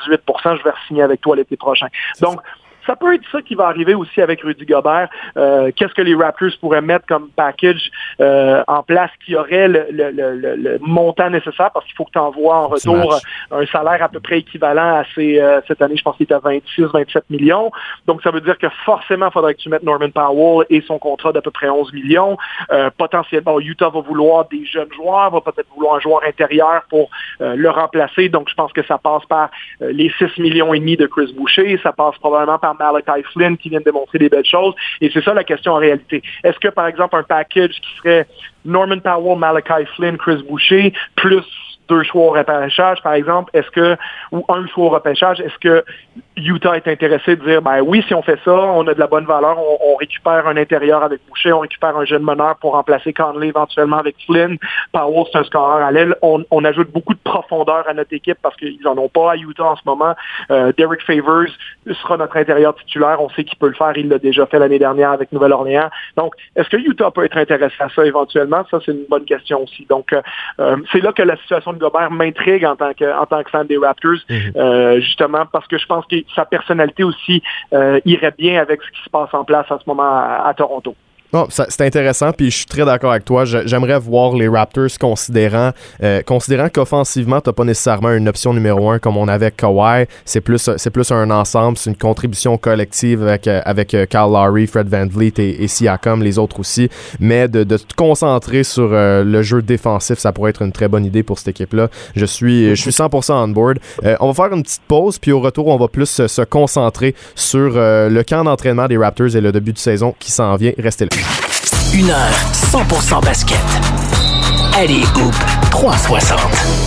je vais signer avec toi l'été prochain. Donc, ça peut être ça qui va arriver aussi avec Rudy Gobert. Euh, qu'est-ce que les Raptors pourraient mettre comme package euh, en place qui aurait le, le, le, le montant nécessaire? Parce qu'il faut que tu envoies en retour un salaire à peu près équivalent à ces, euh, cette année, je pense qu'il était à 26, 27 millions. Donc ça veut dire que forcément, il faudrait que tu mettes Norman Powell et son contrat d'à peu près 11 millions. potentiellement, Utah va vouloir des jeunes joueurs, va peut-être vouloir un joueur intérieur pour le remplacer. Donc je pense que ça passe par les 6 millions et demi de Chris Boucher, ça passe probablement par Malachi Flynn qui vient de démontrer des belles choses. Et c'est ça la question en réalité. Est-ce que, par exemple, un package qui serait Norman Powell, Malachi Flynn, Chris Boucher, plus deux choix au repêchage, par exemple, est-ce que, ou un choix au repêchage, est-ce que Utah est intéressé de dire, ben oui, si on fait ça, on a de la bonne valeur, on, récupère un intérieur avec Boucher, on récupère un jeune meneur pour remplacer Conley éventuellement avec Flynn. Powell, c'est un scoreur à l'aile. On, ajoute beaucoup de profondeur à notre équipe parce qu'ils en ont pas à Utah en ce moment. Euh, Derek Favors sera notre intérieur titulaire. On sait qu'il peut le faire. Il l'a déjà fait l'année dernière avec Nouvelle-Orléans. Donc, est-ce que Utah peut être intéressé à ça éventuellement? Ça, c'est une bonne question aussi. Donc, euh, euh, c'est là que la situation de Gobert m'intrigue en tant que en tant que fan des Raptors, mhm. justement parce que je pense sa personnalité aussi euh, irait bien avec ce qui se passe en place en ce moment à Toronto c'est intéressant, puis je suis très d'accord avec toi. J'aimerais voir les Raptors considérant, euh, considérant qu'offensivement, t'as pas nécessairement une option numéro un comme on avait avec Kawhi. C'est plus, c'est plus un ensemble, c'est une contribution collective avec, euh, avec euh, Kyle Lowry, Fred Van Vliet et, et Siakam, les autres aussi. Mais de, de te concentrer sur le jeu défensif, ça pourrait être une très bonne idée pour cette équipe-là. Je suis, je suis 100% on board. on va faire une petite pause, puis au retour, on va plus se, concentrer sur le camp d'entraînement des Raptors et le début de saison qui s'en vient. Restez là. Une heure 100% basket. Allez, Hoop 360.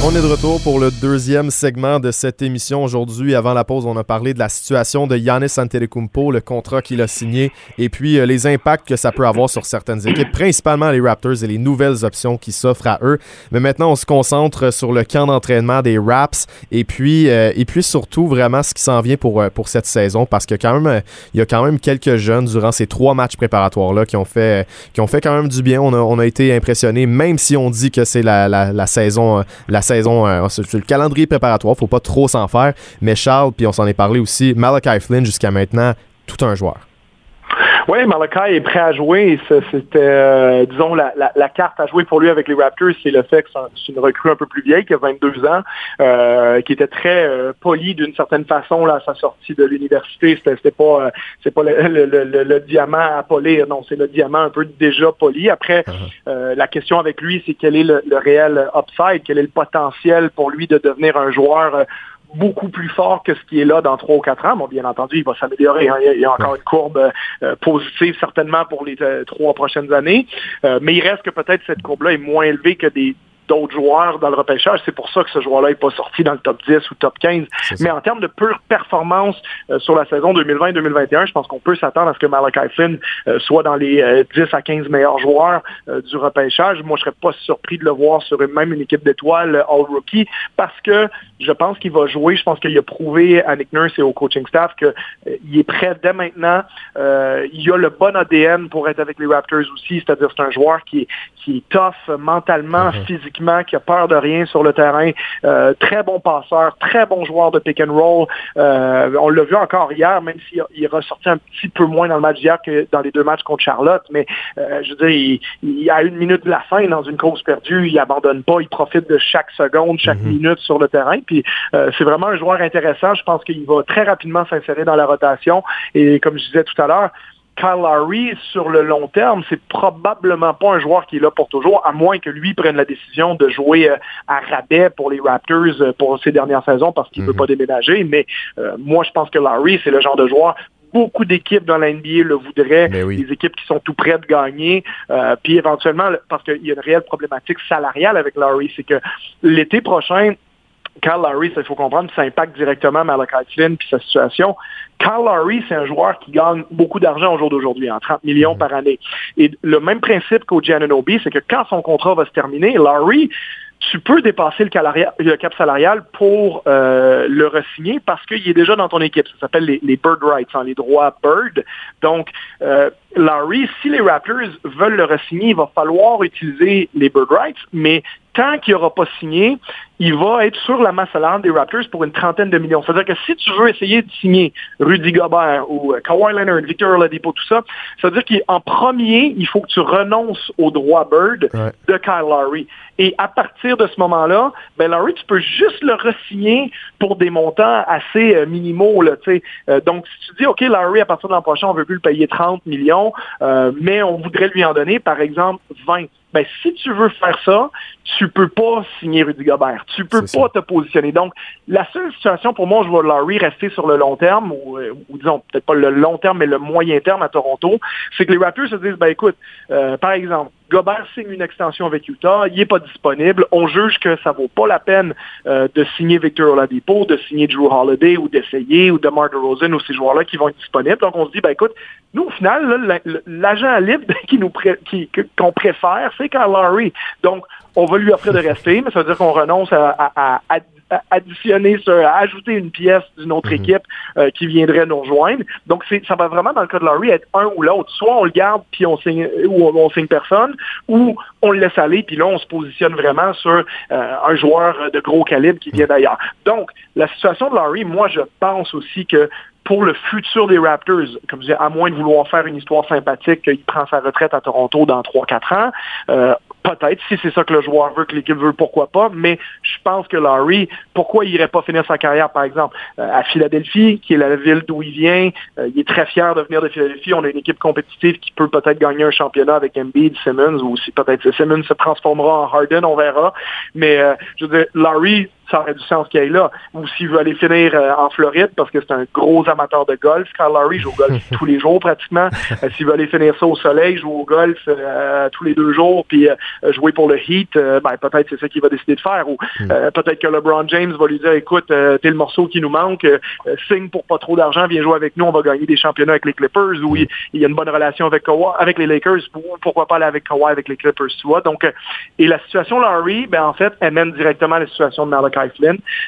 On est de retour pour le deuxième segment de cette émission. Aujourd'hui, avant la pause, on a parlé de la situation de Giannis Antetokounmpo, le contrat qu'il a signé, et puis euh, les impacts que ça peut avoir sur certaines équipes, principalement les Raptors et les nouvelles options qui s'offrent à eux. Mais maintenant, on se concentre sur le camp d'entraînement des Raps, et puis, euh, et puis surtout vraiment ce qui s'en vient pour, euh, pour cette saison, parce que quand même, il y a quand même quelques jeunes durant ces trois matchs préparatoires-là qui ont fait, qui ont fait quand même du bien. On a, on a été impressionnés, même si on dit que c'est la, la, saison, la saison, euh, euh le calendrier préparatoire, faut pas trop s'en faire. Mais Charles, puis on s'en est parlé aussi, Malachi Flynn jusqu'à maintenant, tout un joueur. Oui, Malachi est prêt à jouer. C'était, euh, disons, la, carte à jouer pour lui avec les Raptors, c'est le fait que c'est une recrue un peu plus vieille, qui a 22 ans, euh, qui était très euh, poli d'une certaine façon là, à sa sortie de l'université. C'était, pas, c'est pas le, diamant à polir, non, c'est le diamant un peu déjà poli. Après, uh-huh. la question avec lui, c'est quel est le, réel upside, quel est le potentiel pour lui de devenir un joueur beaucoup plus fort que ce qui est là dans trois ou quatre ans. Bon, bien entendu, il va s'améliorer. Hein. Il y a encore une courbe euh, positive certainement pour les euh, trois prochaines années. Euh, mais il reste que peut-être cette courbe-là est moins élevée que des d'autres joueurs dans le repêchage. C'est pour ça que ce joueur-là n'est pas sorti dans le top 10 ou top 15. Mais en termes de pure performance euh, sur la saison 2020-2021, je pense qu'on peut s'attendre à ce que Malachi Flynn euh, soit dans les 10 euh, à 15 meilleurs joueurs du repêchage. Moi, je serais pas surpris de le voir sur une, même une équipe d'étoiles All-Rookie parce que je pense qu'il va jouer. Je pense qu'il a prouvé à Nick Nurse et au coaching staff qu'il est prêt dès maintenant. il a le bon ADN pour être avec les Raptors aussi, c'est-à-dire c'est un joueur qui est, qui est tough mentalement, mm-hmm. physiquement physiquement, qui a peur de rien sur le terrain, euh, très bon passeur, très bon joueur de pick and roll. Euh, on l'a vu encore hier, même s'il est ressorti un petit peu moins dans le match d'hier que dans les deux matchs contre Charlotte, mais je veux dire, il, a une minute de la fin dans une course perdue, il abandonne pas, il profite de chaque seconde, chaque mhm. minute sur le terrain. Puis c'est vraiment un joueur intéressant. Je pense qu'il va très rapidement s'insérer dans la rotation. Et comme je disais tout à l'heure, Kyle Lowry, sur le long terme, c'est probablement pas un joueur qui est là pour toujours, à moins que lui prenne la décision de jouer euh, à rabais pour les Raptors euh, pour ces dernières saisons parce qu'il ne veut mhm. pas déménager. Mais euh, moi, je pense que Lowry, c'est le genre de joueur beaucoup d'équipes dans la NBA le voudraient, ben des équipes qui sont tout près de gagner, puis éventuellement, parce qu'il y a une réelle problématique salariale avec Lowry, c'est que l'été prochain, Kyle Lowry, il faut comprendre, ça impacte directement Malachi Flynn puis sa situation. Kyle Lowry, c'est un joueur qui gagne beaucoup d'argent au jour d'aujourd'hui, en 30 millions mm-hmm. par année. Et le même principe qu'au Giannobi, c'est que quand son contrat va se terminer, Lowry, tu peux dépasser le, cap salarial pour euh, le resigner parce qu'il est déjà dans ton équipe. Ça s'appelle les, bird rights, hein, les droits bird. Donc, euh, Larry, si les Raptors veulent le resigner, il va falloir utiliser les bird rights, mais tant qu'il n'aura pas signé, il va être sur la masse salariale des Raptors pour une trentaine de millions. C'est-à-dire que si tu veux essayer de signer Rudy Gobert ou euh, Kawhi Leonard, Victor Oladipo, tout ça, ça veut dire qu'en premier, il faut que tu renonces au droit Bird de Kyle Lowry. Et à partir de ce moment-là, ben Lowry, tu peux juste le resigner pour des montants assez euh, minimaux. Là, euh, donc, si tu dis, OK, Lowry, à partir de l'an prochain, on veut plus le payer 30 millions, mais on voudrait lui en donner, par exemple, 20 ben, si tu veux faire ça, tu peux pas signer Rudy Gobert. Tu peux pas te positionner. Donc, la seule situation pour moi, je vois Larry rester sur le long terme, ou, euh, disons, peut-être pas le long terme, mais le moyen terme à Toronto, c'est que les Raptors se disent, ben écoute, euh, par exemple, Gobert signe une extension avec Utah, il n'est pas disponible. On juge que ça vaut pas la peine euh, de signer Victor Oladipo, de signer Drew Holiday ou d'essayer ou de Mark Rosen ou ces joueurs-là qui vont être disponibles. Donc on se dit, ben écoute, nous au final, l'agent libre qui nous qu'on préfère, c'est Kyle Lowry. Donc on va lui offrir de rester, mais ça veut dire qu'on renonce à, additionner, à ajouter une pièce d'une autre mhm. équipe euh, qui viendrait nous rejoindre. Donc, ça va vraiment, dans le cas de Laurie, être un ou l'autre. Soit on le garde, puis on signe, ou on, signe personne, ou on le laisse aller, puis là, on se positionne vraiment sur euh, un joueur de gros calibre qui vient d'ailleurs. Donc, la situation de Laurie, moi, je pense aussi que pour le futur des Raptors, comme je disais, à moins de vouloir faire une histoire sympathique, qu'il prend sa retraite à Toronto dans 3-4 ans, euh, Peut-être, si c'est ça que le joueur veut, que l'équipe veut, pourquoi pas. Mais je pense que Larry, pourquoi il irait pas finir sa carrière, par exemple, euh, à Philadelphie, qui est la ville d'où il vient. Euh, il est très fier de venir de Philadelphie. On a une équipe compétitive qui peut peut-être gagner un championnat avec Embiid, Simmons, ou si peut-être Simmons se transformera en Harden, on verra. Mais euh, je veux dire, Larry, ça aurait du sens qu'il aille là. Ou s'il veut aller finir euh, en Floride, parce que c'est un gros amateur de golf, Carl Lowry joue au golf tous les jours pratiquement. Euh, s'il veut aller finir ça au soleil, joue au golf euh, tous les deux jours, puis jouer pour le Heat, ben, peut-être c'est ça qu'il va décider de faire. Ou hmm. peut-être que LeBron James va lui dire, écoute, t'es le morceau qui nous manque, signe pour pas trop d'argent, viens jouer avec nous, on va gagner des championnats avec les Clippers. Ou il, y a une bonne relation avec Kawhi, avec les Lakers, pourquoi pas aller avec Kawhi avec les Clippers, tu vois. Donc, et la situation Lowry, ben en fait, elle mène directement à la situation de Malachi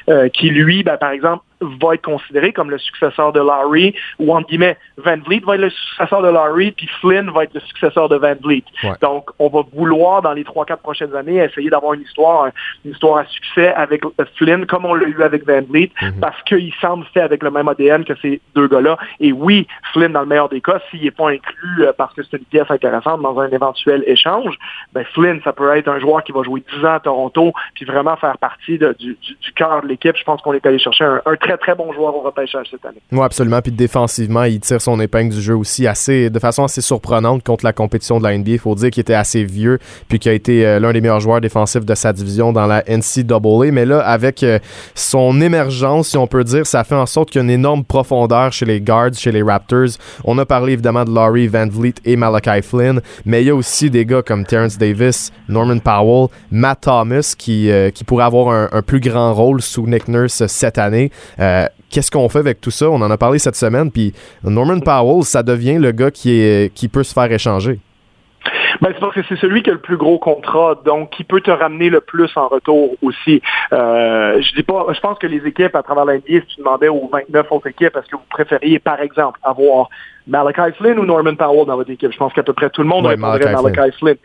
Euh, qui lui, ben, par exemple, va être considéré comme le successeur de Larry, ou en guillemets, Van Vliet va être le successeur de Larry, puis Flynn va être le successeur de Van Vliet. Donc, on va vouloir, dans les trois, quatre prochaines années, essayer d'avoir une histoire, une histoire à succès avec Flynn, comme on l'a eu avec Van Vliet, mhm. parce qu'il semble fait avec le même ADN que ces deux gars-là. Et oui, Flynn, dans le meilleur des cas, s'il n'est pas inclus euh, parce que c'est une pièce intéressante dans un éventuel échange, ben Flynn, ça peut être un joueur qui va jouer 10 ans à Toronto, puis vraiment faire partie du, cœur de l'équipe. Je pense qu'on est allé chercher un, un très, très bon joueur au repêchage cette année. Oui, absolument. Puis défensivement, il tire son épingle du jeu aussi assez, de façon assez surprenante contre la compétition de la NBA. Il faut dire qu'il était assez vieux, puis qu'il a été euh, l'un des meilleurs joueurs défensifs de sa division dans la NCAA. Mais là, avec euh, son émergence, si on peut dire, ça fait en sorte qu'il y a une énorme profondeur chez les guards, chez les Raptors. On a parlé évidemment de Laurie Van Vliet et Malachi Flynn, mais il y a aussi des gars comme Terrence Davis, Norman Powell, Matt Thomas qui, euh, qui pourraient avoir un, plus grand rôle sous Nick Nurse cette année. Euh, qu'est-ce qu'on fait avec tout ça? On en a parlé cette semaine, puis Norman Powell, ça devient le gars qui, est, qui peut se faire échanger. Ben, c'est parce que c'est celui qui a le plus gros contrat, donc qui peut te ramener le plus en retour aussi. Euh, je dis pas, je pense que les équipes à travers l'NBA, si tu demandais aux 29 autres équipes, est-ce que vous préfériez, par exemple, avoir Malachi Flynn ou Norman Powell dans votre équipe? Je pense qu'à peu près tout le monde Ouais, répondrait Malachi Malachi Flynn.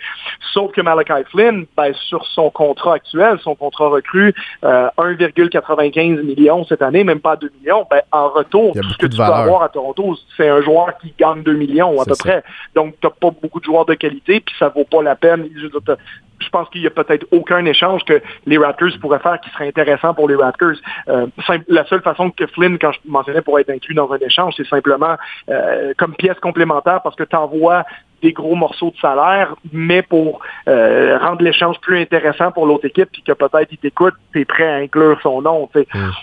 Sauf que Malachi Flynn, ben, sur son contrat actuel, son contrat recru, euh, 1,95 millions cette année, même pas 2 millions, ben, en retour, tout ce que tu peux valeur. avoir à Toronto, c'est un joueur qui gagne 2 millions à peu ça. près. Donc, tu pas beaucoup de joueurs de qualité, puis ça vaut pas la peine. Je pense qu'il y a peut-être aucun échange que les Raptors pourraient faire qui serait intéressant pour les Raptors. Euh, la seule façon que Flynn, quand je mentionnais, pour être inclus dans un échange, c'est simplement euh, comme pièce complémentaire parce que tu envoies des gros morceaux de salaire, mais pour euh, rendre l'échange plus intéressant pour l'autre équipe, puis que peut-être il t'écoute, tu es prêt à inclure son nom. Mm.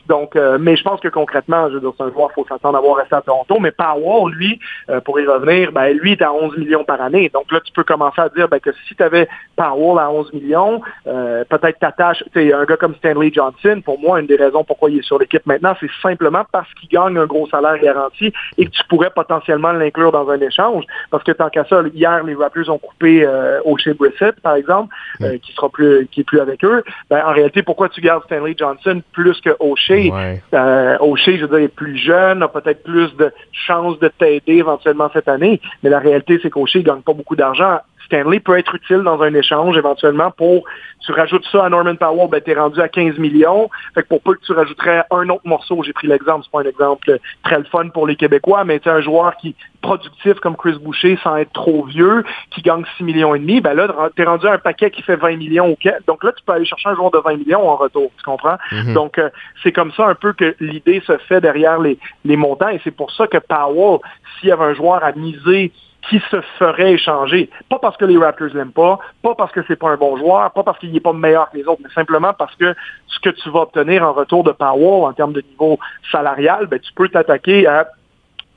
Donc, euh, mais je pense que concrètement, je veux dire, c'est un joueur, il faut s'attendre à voir rester à Toronto, mais Powell, lui, euh, pour y revenir, ben, lui est à 11 millions par année. Donc là, tu peux commencer à dire ben, que si tu avais Powell à 11 millions, peut-être t'attaches, tu un gars comme Stanley Johnson, pour moi, une des raisons pourquoi il est sur l'équipe maintenant, c'est simplement parce qu'il gagne un gros salaire garanti et que tu pourrais potentiellement l'inclure dans un échange. Parce que tant qu'à ça, hier, les Raptors ont coupé euh, O'Shea Brissett, par exemple, euh, qui sera plus qui est plus avec eux. Ben, en réalité, pourquoi tu gardes Stanley Johnson plus que O'Shea? Ouais. Euh, O'Shea, je veux dire, est plus jeune, a peut-être plus de chances de t'aider éventuellement cette année. Mais la réalité, c'est qu'O'Shea ne gagne pas beaucoup d'argent. Stanley peut être utile dans un échange éventuellement pour, tu rajoutes ça à Norman Powell, ben t'es rendu à 15 millions. Fait que pour peu que tu rajouterais un autre morceau, j'ai pris l'exemple, c'est pas un exemple très le fun pour les Québécois, mais c'est un joueur qui productif comme Chris Boucher sans être trop vieux, qui gagne 6 millions et demi, ben là, t'es rendu à un paquet qui fait 20 millions au. Donc là, tu peux aller chercher un joueur de 20 millions en retour, tu comprends? Mhm. Donc, euh, c'est comme ça un peu que l'idée se fait derrière les, les montants, et c'est pour ça que Powell, s'il y avait un joueur à miser qui se ferait échanger. Pas parce que les Raptors l'aiment pas, pas parce que c'est pas un bon joueur, pas parce qu'il n'est pas meilleur que les autres, mais simplement parce que ce que tu vas obtenir en retour de Powell en termes de niveau salarial, ben, tu peux t'attaquer à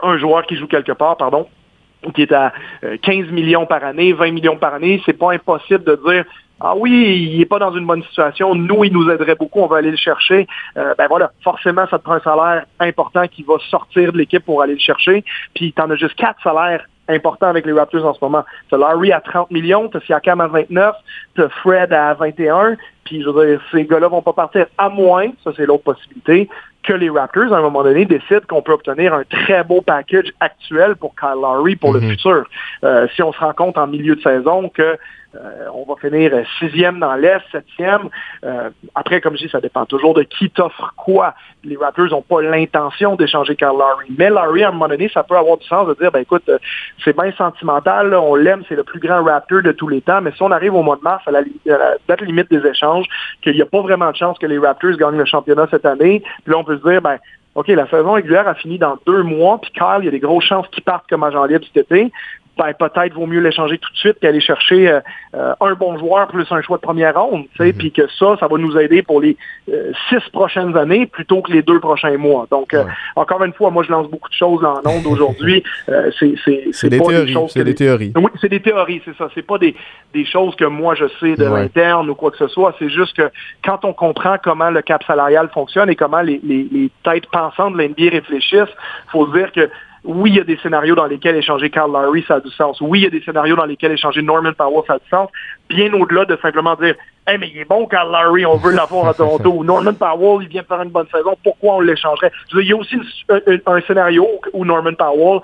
un joueur qui joue quelque part, pardon, qui est à euh, 15 millions par année, 20 millions par année, c'est pas impossible de dire ah oui, il n'est pas dans une bonne situation, nous, il nous aiderait beaucoup, on va aller le chercher. Euh, ben voilà, forcément, ça te prend un salaire important qui va sortir de l'équipe pour aller le chercher. Puis tu en as juste quatre salaires importants avec les Raptors en ce moment. Tu as Larry à 30 millions, tu as Siakam à 29, tu as Fred à 21, puis je veux dire, ces gars-là vont pas partir à moins, ça c'est l'autre possibilité, que les Raptors, à un moment donné, décident qu'on peut obtenir un très beau package actuel pour Kyle Lowry pour Mhm. le futur. Euh, si on se rend compte en milieu de saison que euh, on va finir euh, sixième dans l'Est, septième. Euh, après, comme je dis, ça dépend toujours de qui t'offre quoi. Les Raptors n'ont pas l'intention d'échanger Kyle Lowry. Mais Lowry, à un moment donné, ça peut avoir du sens de dire, ben écoute, euh, c'est bien sentimental, là, on l'aime, c'est le plus grand Raptor de tous les temps, mais si on arrive au mois de mars, à la, à la date limite des échanges, qu'il n'y a pas vraiment de chance que les Raptors gagnent le championnat cette année, puis là, on peut se dire, ben OK, la saison régulière a fini dans deux mois, puis Kyle, il y a des grosses chances qu'il parte comme agent libre cet été. Ben, peut-être vaut mieux l'échanger tout de suite qu'aller chercher euh, euh, un bon joueur plus un choix de première ronde, tu sais, puis que ça, ça va nous aider pour les euh, six prochaines années plutôt que les deux prochains mois. Donc, euh, Ouais. encore une fois, moi, je lance beaucoup de choses en ondes aujourd'hui. Euh, c'est c'est C'est des théories. choses C'est des théories. oui, c'est des théories, c'est ça. C'est pas des, des choses que moi je sais de Ouais. l'interne ou quoi que ce soit. C'est juste que quand on comprend comment le cap salarial fonctionne et comment les, les, les têtes pensantes de l'NBA réfléchissent, faut se dire que oui, il y a des scénarios dans lesquels échanger Carl Lowry, ça a du sens. Oui, il y a des scénarios dans lesquels échanger Norman Powell, ça a du sens. Bien au-delà de simplement dire, hey, mais il est bon, Carl Lowry, on veut l'avoir à Toronto. Ou Norman Powell, il vient de faire une bonne saison, pourquoi on l'échangerait? Il y a aussi une- un, un scénario où Norman Powell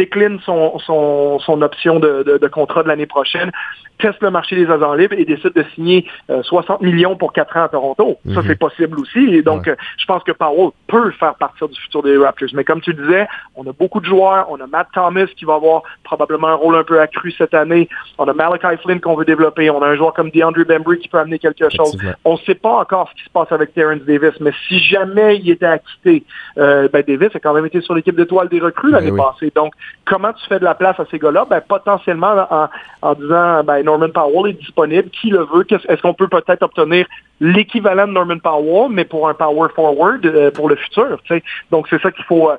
décline son, son, son option de, de, de contrat de l'année prochaine, teste le marché des agents libres et décide de signer euh, 60 millions pour 4 ans à Toronto. Ça, Mhm. c'est possible aussi. Et donc, euh, je pense que Powell peut faire partir du futur des Raptors. Mais comme tu disais, on a beaucoup de joueurs. On a Matt Thomas qui va avoir probablement un rôle un peu accru cette année. On a Malachi Flynn qu'on veut développer. On a un joueur comme DeAndre Bembry qui peut amener quelque chose. On ne sait pas encore ce qui se passe avec Terrence Davis, mais si jamais il était acquitté, euh, ben Davis a quand même été sur l'équipe d'étoiles des recrues l'année oui. passée. Donc, comment tu fais de la place à ces gars-là? Ben, potentiellement en, en disant ben, Norman Powell est disponible, qui le veut? Est-ce qu'on peut peut-être obtenir l'équivalent de Norman Powell, mais pour un power forward euh, pour le futur? tu sais? Donc, c'est ça qu'il faut euh,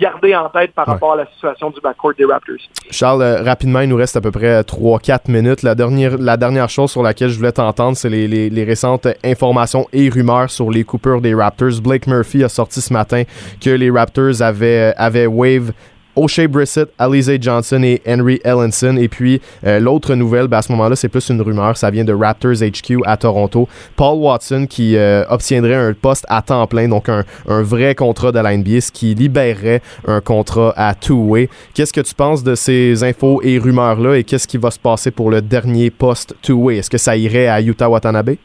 garder en tête par Ouais. rapport à la situation du backcourt des Raptors. Charles, euh, rapidement, il nous reste à peu près 3-4 minutes. La dernière, la dernière chose sur laquelle je voulais t'entendre, c'est les, les- les récentes informations et rumeurs sur les coupures des Raptors. Blake Murphy a sorti ce matin que les Raptors avaient, avaient wave O'Shea Brissett, Alize Johnson et Henry Ellenson. Et puis, euh, l'autre nouvelle, ben, à ce moment-là, c'est plus une rumeur. Ça vient de Raptors HQ à Toronto. Paul Watson qui euh, obtiendrait un poste à temps plein, donc un, un vrai contrat de la NBA, ce qui libérerait un contrat à two-way. Qu'est-ce que tu penses de ces infos et rumeurs-là et qu'est-ce qui va se passer pour le dernier poste two-way? Est-ce que ça irait à Utah Watanabe?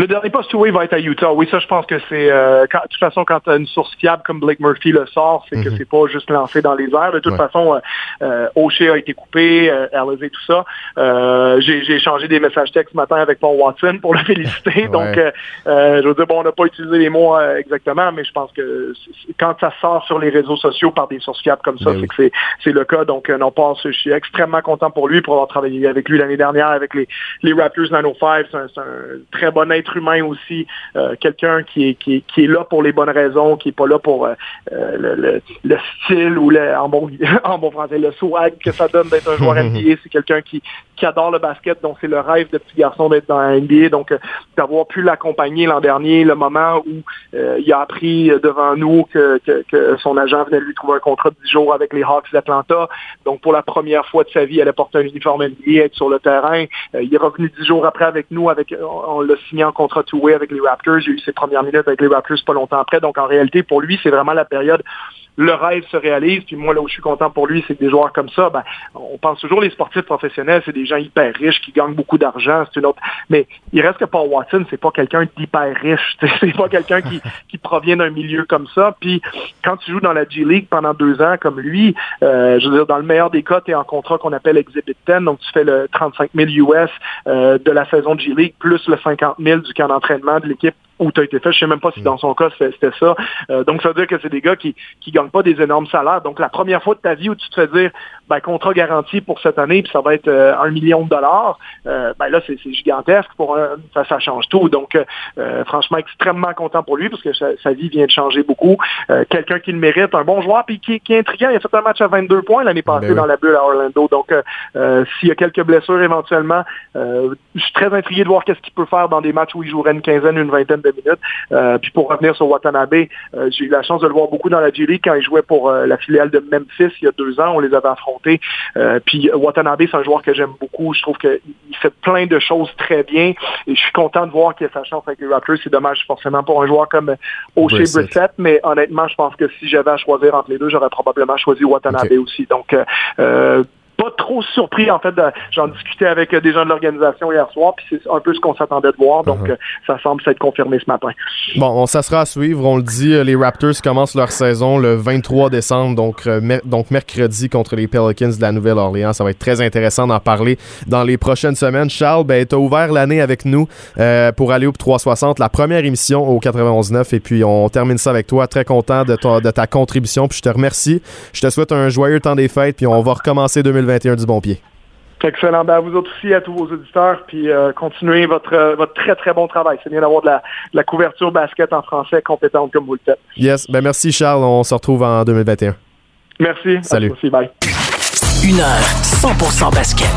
Le dernier poste way va être à Utah. Oui, ça, je pense que c'est. Euh, de toute façon, quand tu as une source fiable comme Blake Murphy le sort, c'est que mhm. c'est pas juste lancé dans les airs. De toute façon, euh, euh, O'Shea a été coupé, euh, et tout ça. Euh, J'ai échangé des messages textes ce matin avec Paul Watson pour le féliciter. Donc, je veux dire, bon, on n'a pas utilisé les mots exactement, mais je pense que quand ça sort sur les réseaux sociaux par des sources fiables comme ça, ben c'est que c'est le cas. Donc, non pas, je suis extrêmement content pour lui pour avoir travaillé avec lui l'année dernière avec les, les Raptors 905. C'est un, un très bon être humain aussi, euh, quelqu'un qui est, qui, est, là pour les bonnes raisons, qui est pas là pour euh, euh, le, style ou le, en, bon, en bon français, le swag que ça donne d'être un joueur NBA. C'est quelqu'un qui, qui adore le basket, donc c'est le rêve de petit garçon d'être dans la NBA. Donc, d'avoir pu l'accompagner l'an dernier, le moment où il a appris devant nous que, que, son agent venait de lui trouver un contrat de 10 jours avec les Hawks d'Atlanta. Donc, pour la première fois de sa vie, elle a porté un uniforme NBA, être sur le terrain. il est revenu 10 jours après avec nous, avec on l'a signé en contrat two-way avec les Raptors. Il a eu ses premières minutes avec les Raptors pas longtemps après. Donc, en réalité, pour lui, c'est vraiment la période le rêve se réalise. Puis moi, là où je suis content pour lui, c'est que des joueurs comme ça, ben, on pense toujours les sportifs professionnels, c'est des gens hyper riches qui gagnent beaucoup d'argent, c'est une autre. Mais il reste que Paul Watson, c'est pas quelqu'un d'hyper riche. C'est pas quelqu'un qui, qui provient d'un milieu comme ça. Puis quand tu joues dans la G League pendant deux ans comme lui, euh, je veux dire, dans le meilleur des cas, tu es en contrat qu'on appelle Exhibit 10, donc tu fais le 35 000 US euh, de la saison G League plus le 50 000 du camp d'entraînement de l'équipe où tu as été fait. Je sais même pas si dans son cas c'était ça. Euh, donc ça veut dire que c'est des gars qui qui gagnent pas des énormes salaires. Donc la première fois de ta vie où tu te fais dire ben, contrat garanti pour cette année, puis ça va être euh, un million de dollars, euh, ben là c'est gigantesque pour ça, ça change tout. Donc franchement extrêmement content pour lui parce que sa, vie vient de changer beaucoup. Quelqu'un qui le mérite, un bon joueur puis qui, qui est intriguant. Il a fait un match à 22 points l'année passée ben dans la bulle à Orlando. Donc s'il y a quelques blessures éventuellement, je suis très intrigué de voir qu'est-ce qu'il peut faire dans des matchs où il jouerait une quinzaine, une vingtaine de minutes. Euh, puis pour revenir sur Watanabe, euh, j'ai eu la chance de le voir beaucoup dans la G-League quand il jouait pour euh, la filiale de Memphis il y a deux ans. On les avait affrontés. puis Watanabe, c'est un joueur que j'aime beaucoup. Je trouve qu'il fait plein de choses très bien. Et je suis content de voir qu'il a sa chance avec les Raptors. C'est dommage forcément pour un joueur comme O'Shea Brissett, mais honnêtement, je pense que si j'avais à choisir entre les deux, j'aurais probablement choisi Watanabe aussi. Donc, pas trop surpris, en fait. J'en discutais avec euh, des gens de l'organisation hier soir, puis c'est un peu ce qu'on s'attendait de voir. Donc, uh-huh. euh, ça semble s'être confirmé ce matin. Bon, ça sera à suivre. On le dit, euh, les Raptors commencent leur saison le 23 décembre, donc, donc mercredi contre les Pelicans de la Nouvelle-Orléans. Ça va être très intéressant d'en parler dans les prochaines semaines. Charles, ben, tu as ouvert l'année avec nous pour aller au 360, la première émission au 91.9, et puis on termine ça avec toi. Très content de ta, de ta contribution, puis je te remercie. Je te souhaite un joyeux temps des fêtes, puis on va recommencer 2020 du bon pied. Excellent. Ben, à vous autres aussi, à tous vos auditeurs, puis euh, continuez votre, euh, votre très, très bon travail. C'est bien d'avoir de la, couverture basket en français compétente comme vous le faites. Yes. Ben, merci, Charles. On se retrouve en 2021. Merci. Salut. Aussi, bye. Une heure 100% basket.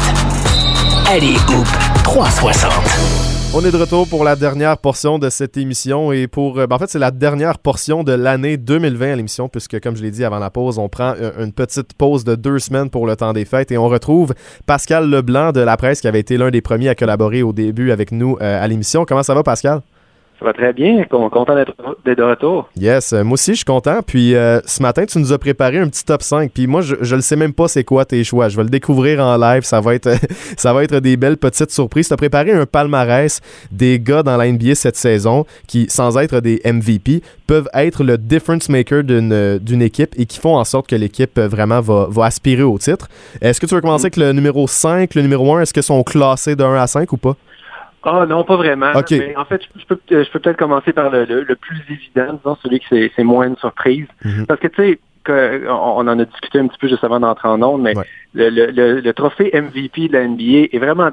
Allez, Hoop 360. On est de retour pour la dernière portion de cette émission et pour euh, ben, en fait c'est la dernière portion de l'année 2020 à l'émission puisque comme je l'ai dit avant la pause on prend euh, une petite pause de deux semaines pour le temps des fêtes et on retrouve Pascal Leblanc de la presse qui avait été l'un des premiers à collaborer au début avec nous euh, à l'émission. Comment ça va Pascal? Ça va très bien. Content d'être de retour. Yes, euh, moi aussi, je suis content. Puis euh, ce matin, tu nous as préparé un petit top 5. Puis moi, je, ne le sais même pas c'est quoi tes choix. Je vais le découvrir en live. Ça va être, ça va être des belles petites surprises. Tu as préparé un palmarès des gars dans la NBA cette saison qui, sans être des MVP, peuvent être le difference maker d'une équipe et qui font en sorte que l'équipe euh, vraiment va, va aspirer au titre. Est-ce que tu veux commencer avec le numéro 5, le numéro 1? Est-ce qu'ils sont classés de 1 à 5 ou pas? Ah non, pas vraiment. Mais en fait, je peux, je peux peut-être commencer par le, le, plus évident, disons, celui que c'est moins une surprise. Mhm. Parce que tu sais, on, on en a discuté un petit peu juste avant d'entrer en ondes, mais le, le, le, trophée MVP de la NBA est vraiment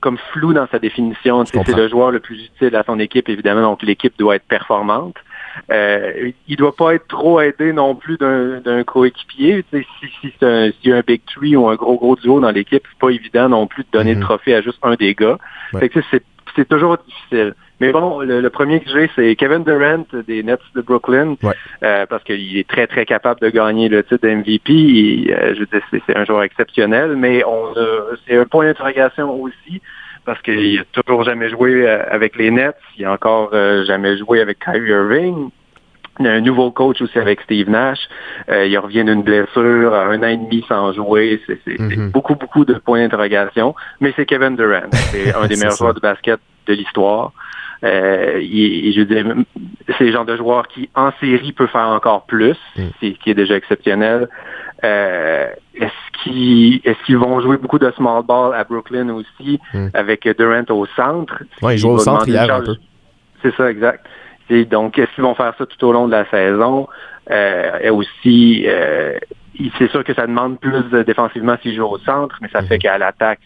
comme flou dans sa définition. C'est le joueur le plus utile à son équipe, évidemment, donc l'équipe doit être performante. Euh, il doit pas être trop aidé non plus d'un coéquipier. Si, si c'est y a un big three ou un gros gros duo dans l'équipe, c'est pas évident non plus de donner le mhm. trophée à juste un des gars. Fait que c'est c'est toujours difficile. Mais bon, le, premier que j'ai, c'est Kevin Durant des Nets de Brooklyn, euh, parce qu'il est très, très capable de gagner le titre d'MVP. Euh, je veux dire, c'est un joueur exceptionnel, mais on c'est un point d'interrogation aussi, parce qu'il n'a toujours jamais joué euh, avec les Nets, il n'a encore jamais joué avec Kyrie Irving. Il y a un nouveau coach aussi avec Steve Nash. il revient d'une blessure, un an et demi sans jouer. C'est mm-hmm. beaucoup, beaucoup de points d'interrogation. Mais c'est Kevin Durant. C'est un des meilleurs joueurs de basket de l'histoire. Euh, je c'est le genre de joueur qui, en série, peut faire encore plus, mm. ce qui est déjà exceptionnel. Euh, est-ce qu'ils qu'ils vont jouer beaucoup de small ball à Brooklyn aussi, mm. avec Durant au centre? Oui, ils jouent au centre hier un peu. C'est ça, exact. Donc, est-ce vont faire ça tout au long de la saison? Euh, aussi, euh, c'est sûr que ça demande plus défensivement s'il joue au centre, mais ça fait mhm. qu'à l'attaque,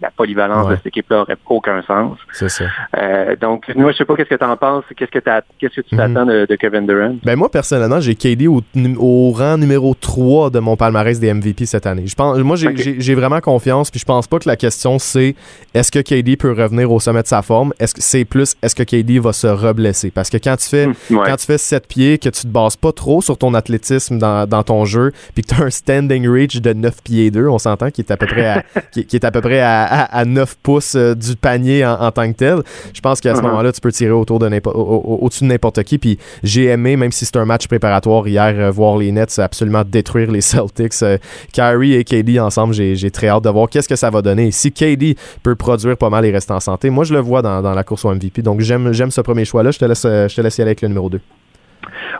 la polyvalence de cette équipe-là n'aurait aucun sens. C'est ça. Euh, donc, moi, je sais pas qu'est-ce que tu en penses, qu'est-ce que, qu'est-ce que tu mhm. t'attends de, Kevin Durant? Ben moi, personnellement, j'ai KD au, rang numéro 3 de mon palmarès des MVP cette année. Je pense, moi, j'ai vraiment confiance, puis je pense pas que la question c'est est-ce que KD peut revenir au sommet de sa forme? Est-ce que c'est plus est-ce que KD va se reblesser? Parce que quand tu fais, hmm, quand tu fais 7 pieds, que tu te bases pas trop sur ton athlétisme dans, dans ton jeu, puis que tu as un standing reach de 9 pieds 2, on s'entend, qui est à peu près à, qui, est à peu près à, à, 9 pouces euh, du panier en, tant que tel. Je pense qu'à ce uh-huh. moment-là, tu peux tirer autour de au-dessus de n'importe qui. Puis j'ai aimé, même si c'est un match préparatoire hier, euh, voir les Nets absolument détruire les Celtics. Euh, Kyrie et KD ensemble, j'ai très hâte de voir qu'est-ce que ça va donner. Si KD peut produire pas mal et rester en santé, moi je le vois dans, dans la course au MVP. Donc j'aime ce premier choix-là. Je te laisse, je te laisse y aller avec le numéro 2.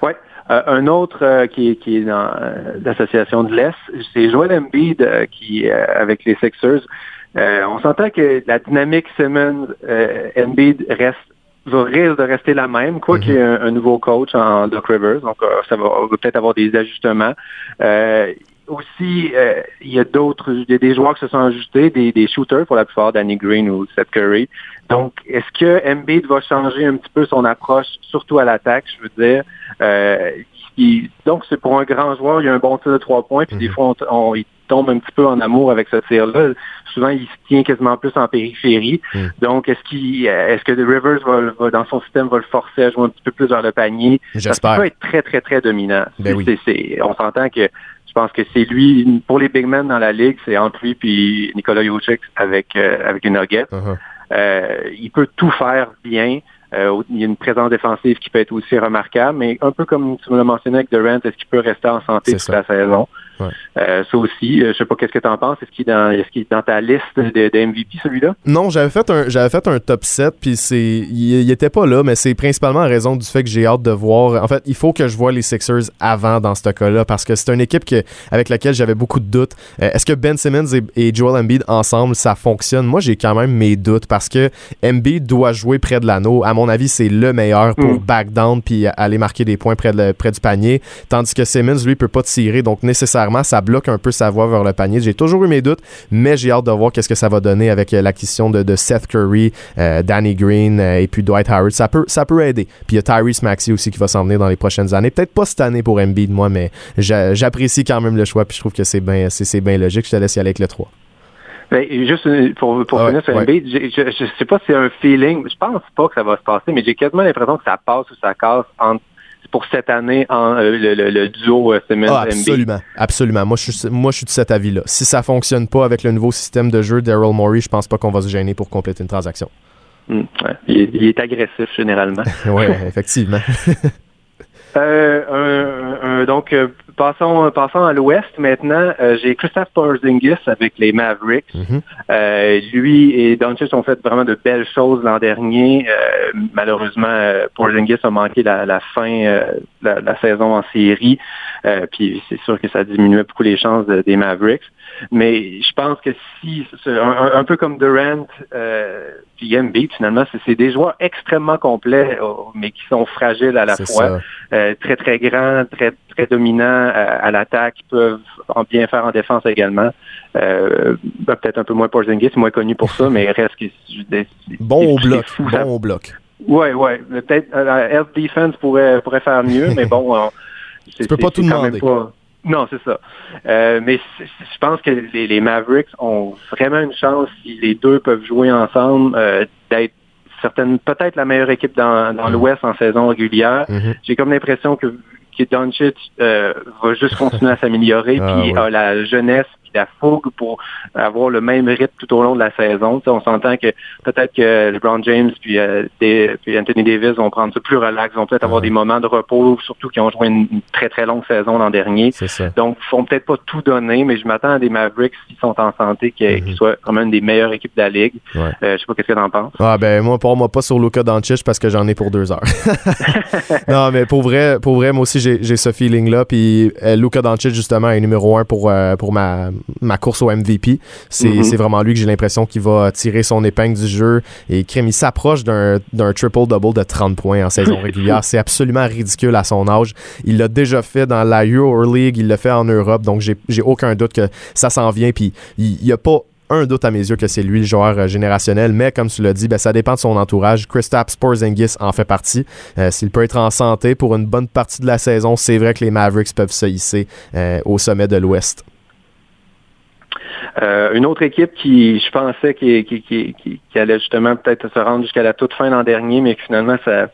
Ouais. Euh, un autre euh, qui, qui, est dans euh, l'association de l'Est, c'est Joel Embiid qui, avec les Sixers, on s'entend que la dynamique Simmons-Embiid reste va risque de rester la même, quoi qu'il y ait un, nouveau coach en Doc Rivers. Donc, ça va, peut-être avoir des ajustements. aussi, il y a d'autres, il y a des joueurs qui se sont ajustés, des, des shooters pour la plupart, Danny Green ou Seth Curry. Donc, est-ce que Embiid va changer un petit peu son approche, surtout à l'attaque, je veux dire? Euh, donc, c'est pour un grand joueur, il y a un bon tir de trois points, puis des mhm. fois, on, il tombe un petit peu en amour avec ce tir-là. Souvent, il se tient quasiment plus en périphérie. Mhm. Donc, est-ce qu'il, est-ce que The Rivers va, dans son système, va le forcer à jouer un petit peu plus vers le panier? J'espère. Ça peut être très, très, très dominant. Ben on s'entend que je pense que c'est lui, pour les big men dans la ligue, c'est entre lui puis Nicolas Jokic avec, euh, avec une nugget. Uh-huh. Il peut tout faire bien. Euh, il y a une présence défensive qui peut être aussi remarquable, mais un peu comme tu me l'as mentionné avec Durant, est-ce qu'il peut rester en santé toute la saison? Euh, ça aussi, euh, je sais pas qu'est-ce que tu en penses? Est-ce qu'il est, dans, est, est dans ta liste de, MVP, celui-là? Non, j'avais fait un j'avais fait un top 7, puis c'est il, il, était pas là, mais c'est principalement en raison du fait que j'ai hâte de voir. En fait, il faut que je vois les Sixers avant dans ce cas-là, parce que c'est une équipe que, avec laquelle j'avais beaucoup de doutes. Euh, est-ce que Ben Simmons et, Joel Embiid ensemble, ça fonctionne? Moi, j'ai quand même mes doutes, parce que Embiid doit jouer près de l'anneau. À mon avis, c'est le meilleur pour mm. back down puis aller marquer des points près, de, près du panier, tandis que Simmons, lui, peut pas tirer, donc nécessairement ça bloque un peu sa voie vers le panier. J'ai toujours eu mes doutes, mais j'ai hâte de voir qu'est-ce que ça va donner avec euh, l'acquisition de, Seth Curry, euh, Danny Green euh, et puis Dwight Howard. Ça peut, ça peut aider. Puis il y a Tyrese Maxey aussi qui va s'en venir dans les prochaines années. Peut-être pas cette année pour Embiid, moi, mais j'apprécie quand même le choix. Puis je trouve que c'est bien c'est bien logique. Je te laisse y aller avec le 3. Ben, juste pour, pour ah finir sur Embiid, je, ne sais pas si c'est un feeling, je pense pas que ça va se passer, mais j'ai quasiment l'impression que ça passe ou ça casse entre pour cette année en euh, le, duo euh, Simmons ah, Absolument, absolument. Moi je, suis, moi, je suis de cet avis-là. Si ça fonctionne pas avec le nouveau système de jeu Daryl Morey, je pense pas qu'on va se gêner pour compléter une transaction. Hmm, il, est, agressif généralement. oui, effectivement. Euh, donc, passons, passons à l'ouest maintenant. J'ai Christophe Porzingis avec les Mavericks. Mm-hmm. lui et Doncic ont fait vraiment de belles choses l'an dernier. malheureusement, Porzingis a manqué la, fin la, la, saison en série. puis c'est sûr que ça diminuait beaucoup les chances des Mavericks. Mais je pense que si, un, peu comme Durant, euh, puis Embiid, finalement, c'est des joueurs extrêmement complets, euh, mais qui sont fragiles à la fois. Euh, très, très grands, très, très dominants euh, à, l'attaque, qui peuvent en bien faire en défense également. Ben, peut-être un peu moins pour Porzingis, moins connu pour ça, mais reste que... Bon au bloc, bon au bloc. Ouais, ouais. Peut-être Health Defense pourrait, pourrait faire mieux, mais bon... tu peux pas tout demander. Non, c'est ça. Euh, mais je pense que les, Mavericks ont vraiment une chance, si les deux peuvent jouer ensemble, euh, d'être certaines, peut-être la meilleure équipe dans, dans mm-hmm. l'Ouest en saison régulière. Mm-hmm. J'ai comme l'impression que, que Doncic euh, va juste continuer à s'améliorer, ah puis la jeunesse la fougue pour avoir le même rythme tout au long de la saison. on s'entend que peut-être que LeBron James puis, euh, puis, Anthony Davis vont prendre ça plus relax, vont peut-être avoir des moments de repos, surtout qui ont joué une, très très longue saison l'an dernier. Donc, ils vont peut-être pas tout donner, mais je m'attends à des Mavericks qui sont en santé, qui, mm-hmm. soient quand même une des meilleures équipes de la ligue. Euh, je sais pas qu'est-ce que tu en penses. Ah ben moi, pour moi pas sur Luka Doncic parce que j'en ai pour deux heures. non, mais pour vrai, pour vrai, moi aussi j'ai ce feeling là. Puis euh, Luka Doncic justement est numéro un pour pour ma ma course au MVP. Mhm. C'est vraiment lui que j'ai l'impression qu'il va tirer son épingle du jeu. Et Crème, s'approche d'un triple-double de 30 points en saison régulière. C'est absolument ridicule à son âge. Il l'a déjà fait dans la Euro League, il l'a fait en Europe, donc j'ai aucun doute que ça s'en vient. Puis il n'y a pas un doute à mes yeux que c'est lui le joueur euh, générationnel, mais comme tu l'as dit, ben, ça dépend de son entourage. Kristaps Porzingis en fait partie. Euh, s'il peut être en santé pour une bonne partie de la saison, c'est vrai que les Mavericks peuvent se hisser euh, au sommet de l'Ouest. Euh, une autre équipe qui, je pensais, qui, qui, qui, qui allait justement peut-être se rendre jusqu'à la toute fin l'an dernier, mais que finalement, ça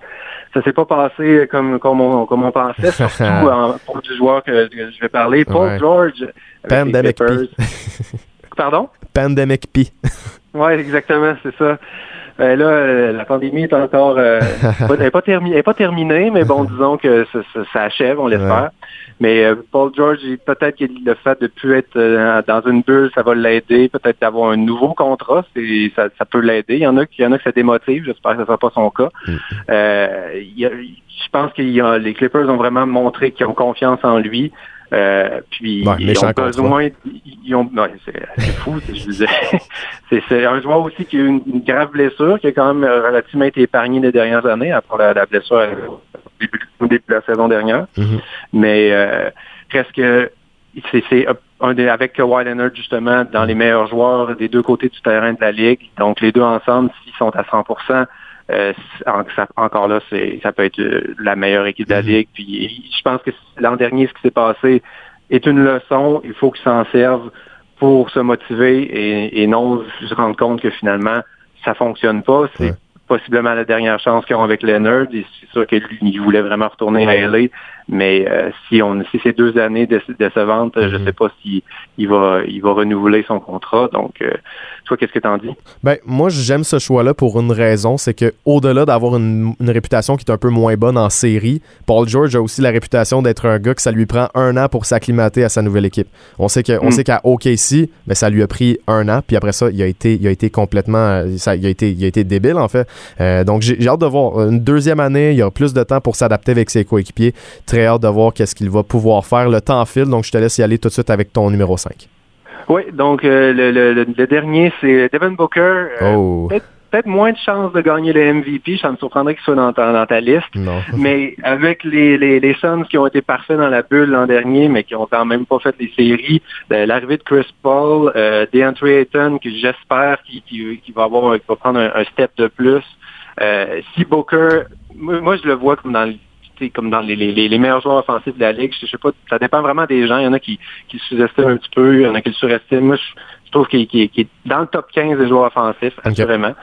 ça s'est pas passé comme, comme, on, comme on pensait, surtout en, pour du joueur que, je vais parler. Paul George. Pandemic P. Pardon? Pandemic P. oui, exactement, c'est ça. Ben là, la pandémie est encore euh, elle n'est pas, terminée, pas terminée, mais bon, disons que ça, ça, achève, on l'espère. Mais euh, Paul George, peut-être que le fait de plus être euh, dans une bulle, ça va l'aider. Peut-être d'avoir un nouveau contrat, ça, ça peut l'aider. Il y en a qui, y en a que ça démotive. J'espère que ce ne sera pas son cas. Mm. Euh, je pense que les Clippers ont vraiment montré qu'ils ont confiance en lui. Euh, puis ils ont besoin, ils ont, c'est fou, je disais. c'est un joueur aussi qui a eu une, grave blessure, qui a quand même relativement été épargné les dernières années après la, blessure au début, de la saison dernière. Mm-hmm. Mais euh, presque, c'est avec Kawhi Leonard justement dans les meilleurs joueurs des deux côtés du terrain de la ligue. Donc les deux ensemble, s'ils sont à 100 euh, encore là, c'est, ça peut être euh, la meilleure équipe de la mhm. Ligue. Puis je pense que l'an dernier, ce qui s'est passé est une leçon. Il faut qu'ils s'en servent pour se motiver et, et, non se rendre compte que finalement, ça fonctionne pas. C'est possiblement la dernière chance qu'ils ont avec Leonard. C'est sûr qu'il il voulait vraiment retourner à LA. Mais euh, si on si ces deux années décevantes, je ne mhm. sais pas s'il il va il va renouveler son contrat. Donc euh, toi, qu'est-ce que tu en dis? Ben, moi, j'aime ce choix-là pour une raison, c'est que au-delà d'avoir une, réputation qui est un peu moins bonne en série, Paul George a aussi la réputation d'être un gars que ça lui prend un an pour s'acclimater à sa nouvelle équipe. On sait que, on mm. sait qu'à OKC, ben, ça lui a pris un an, puis après ça, il a été, il a été complètement, ça, il a été, il a été débile en fait. Euh, donc j'ai hâte de voir une deuxième année, il y aura plus de temps pour s'adapter avec ses coéquipiers. Très hâte de voir qu'est-ce qu'il va pouvoir faire. Le temps file, donc je te laisse y aller tout de suite avec ton numéro 5. Oui, donc euh, le, le, le, dernier, c'est Devin Booker. Euh, oh. Peut-être moins de chances de gagner le MVP. Ça me surprendrait qu'il soit dans ta, dans ta liste. Non. Mais avec les, les, les Suns qui ont été parfaits dans la bulle l'an dernier, mais qui ont quand même pas fait les séries, ben, l'arrivée de Chris Paul, euh, DeAndre Ayton, que j'espère qu'il qui, va avoir qui va prendre un, step de plus. Euh, si Booker, moi, moi, je le vois comme dans comme dans les, les, les, meilleurs joueurs offensifs de la Ligue. Je, sais pas, ça dépend vraiment des gens. Il y en a qui, qui sous-estiment un petit peu, il y en a qui le surestiment. Moi, je, trouve qu'il est dans le top 15 des joueurs offensifs, assurément.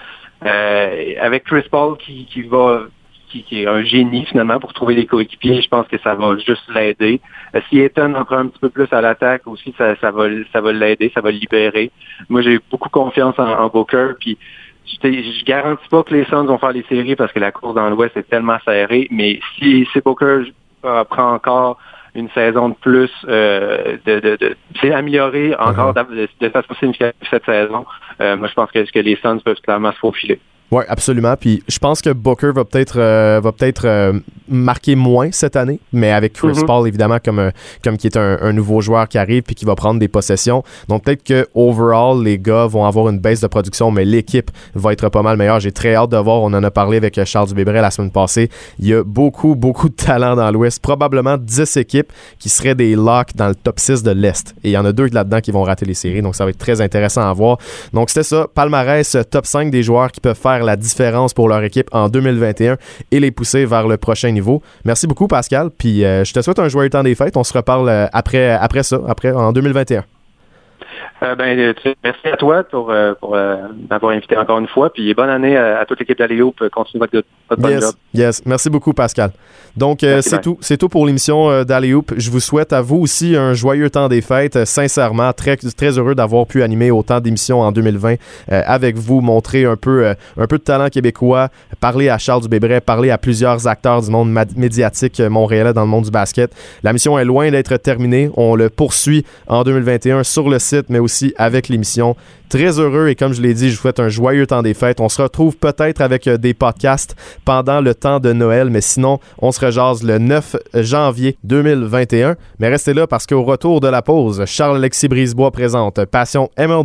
Euh, avec Chris Paul qui, qui va qui, qui, est un génie finalement pour trouver des coéquipiers, je pense que ça va juste l'aider. Euh, si Ethan en prend un petit peu plus à l'attaque aussi, ça, ça va ça va l'aider, ça va le libérer. Moi j'ai beaucoup confiance en, en Booker, puis je, je garantis pas que les Suns vont faire les séries parce que la course dans l'Ouest est tellement serrée, mais si, si Booker euh, prend encore une saison de plus, euh, de, de, de amélioré encore uh-huh. de, façon significative cette saison. Euh, moi, je pense que, que les Suns peuvent clairement se faufiler. Oui, absolument. Puis je pense que Booker va peut-être euh, va peut-être euh, marquer moins cette année, mais avec Chris mhm. Paul évidemment comme euh, comme qui est un, nouveau joueur qui arrive puis qui va prendre des possessions. Donc peut-être que overall les gars vont avoir une baisse de production, mais l'équipe va être pas mal meilleure. J'ai très hâte de voir. On en a parlé avec Charles Dubébret la semaine passée. Il y a beaucoup beaucoup de talent dans l'Ouest. Probablement 10 équipes qui seraient des locks dans le top 6 de l'Est. Et il y en a deux là-dedans qui vont rater les séries. Donc ça va être très intéressant à voir. Donc c'était ça. Palmarès top 5 des joueurs qui peuvent faire la différence pour leur équipe en 2021 et les pousser vers le prochain niveau. Merci beaucoup, Pascal. Puis je te souhaite un joyeux temps des fêtes. On se reparle après, après ça, après en 2021. Euh, ben, euh, merci à toi pour, euh, pour m'avoir invité encore une fois. Puis bonne année à, toute l'équipe d'Aléoup. Continuez votre, votre bon job. Yes, merci beaucoup, Pascal. Donc, c'est tout, c'est tout pour l'émission d'Aléoup. Je vous souhaite à vous aussi un joyeux temps des fêtes. Sincèrement, très, très heureux d'avoir pu animer autant d'émissions en 2020 avec vous, montrer un peu, un peu de talent québécois, parler à Charles Dubébret, parler à plusieurs acteurs du monde médiatique montréalais dans le monde du basket. La mission est loin d'être terminée. On le poursuit en 2021 sur le site, mais aussi avec l'émission. Très heureux et comme je l'ai dit, je vous souhaite un joyeux temps des fêtes. On se retrouve peut-être avec euh, des podcasts pendant le temps de Noël, mais sinon, on se rejase le 9 janvier 2021. Mais restez là parce qu'au retour de la pause, Charles-Alexis Brisebois présente Passion MLD.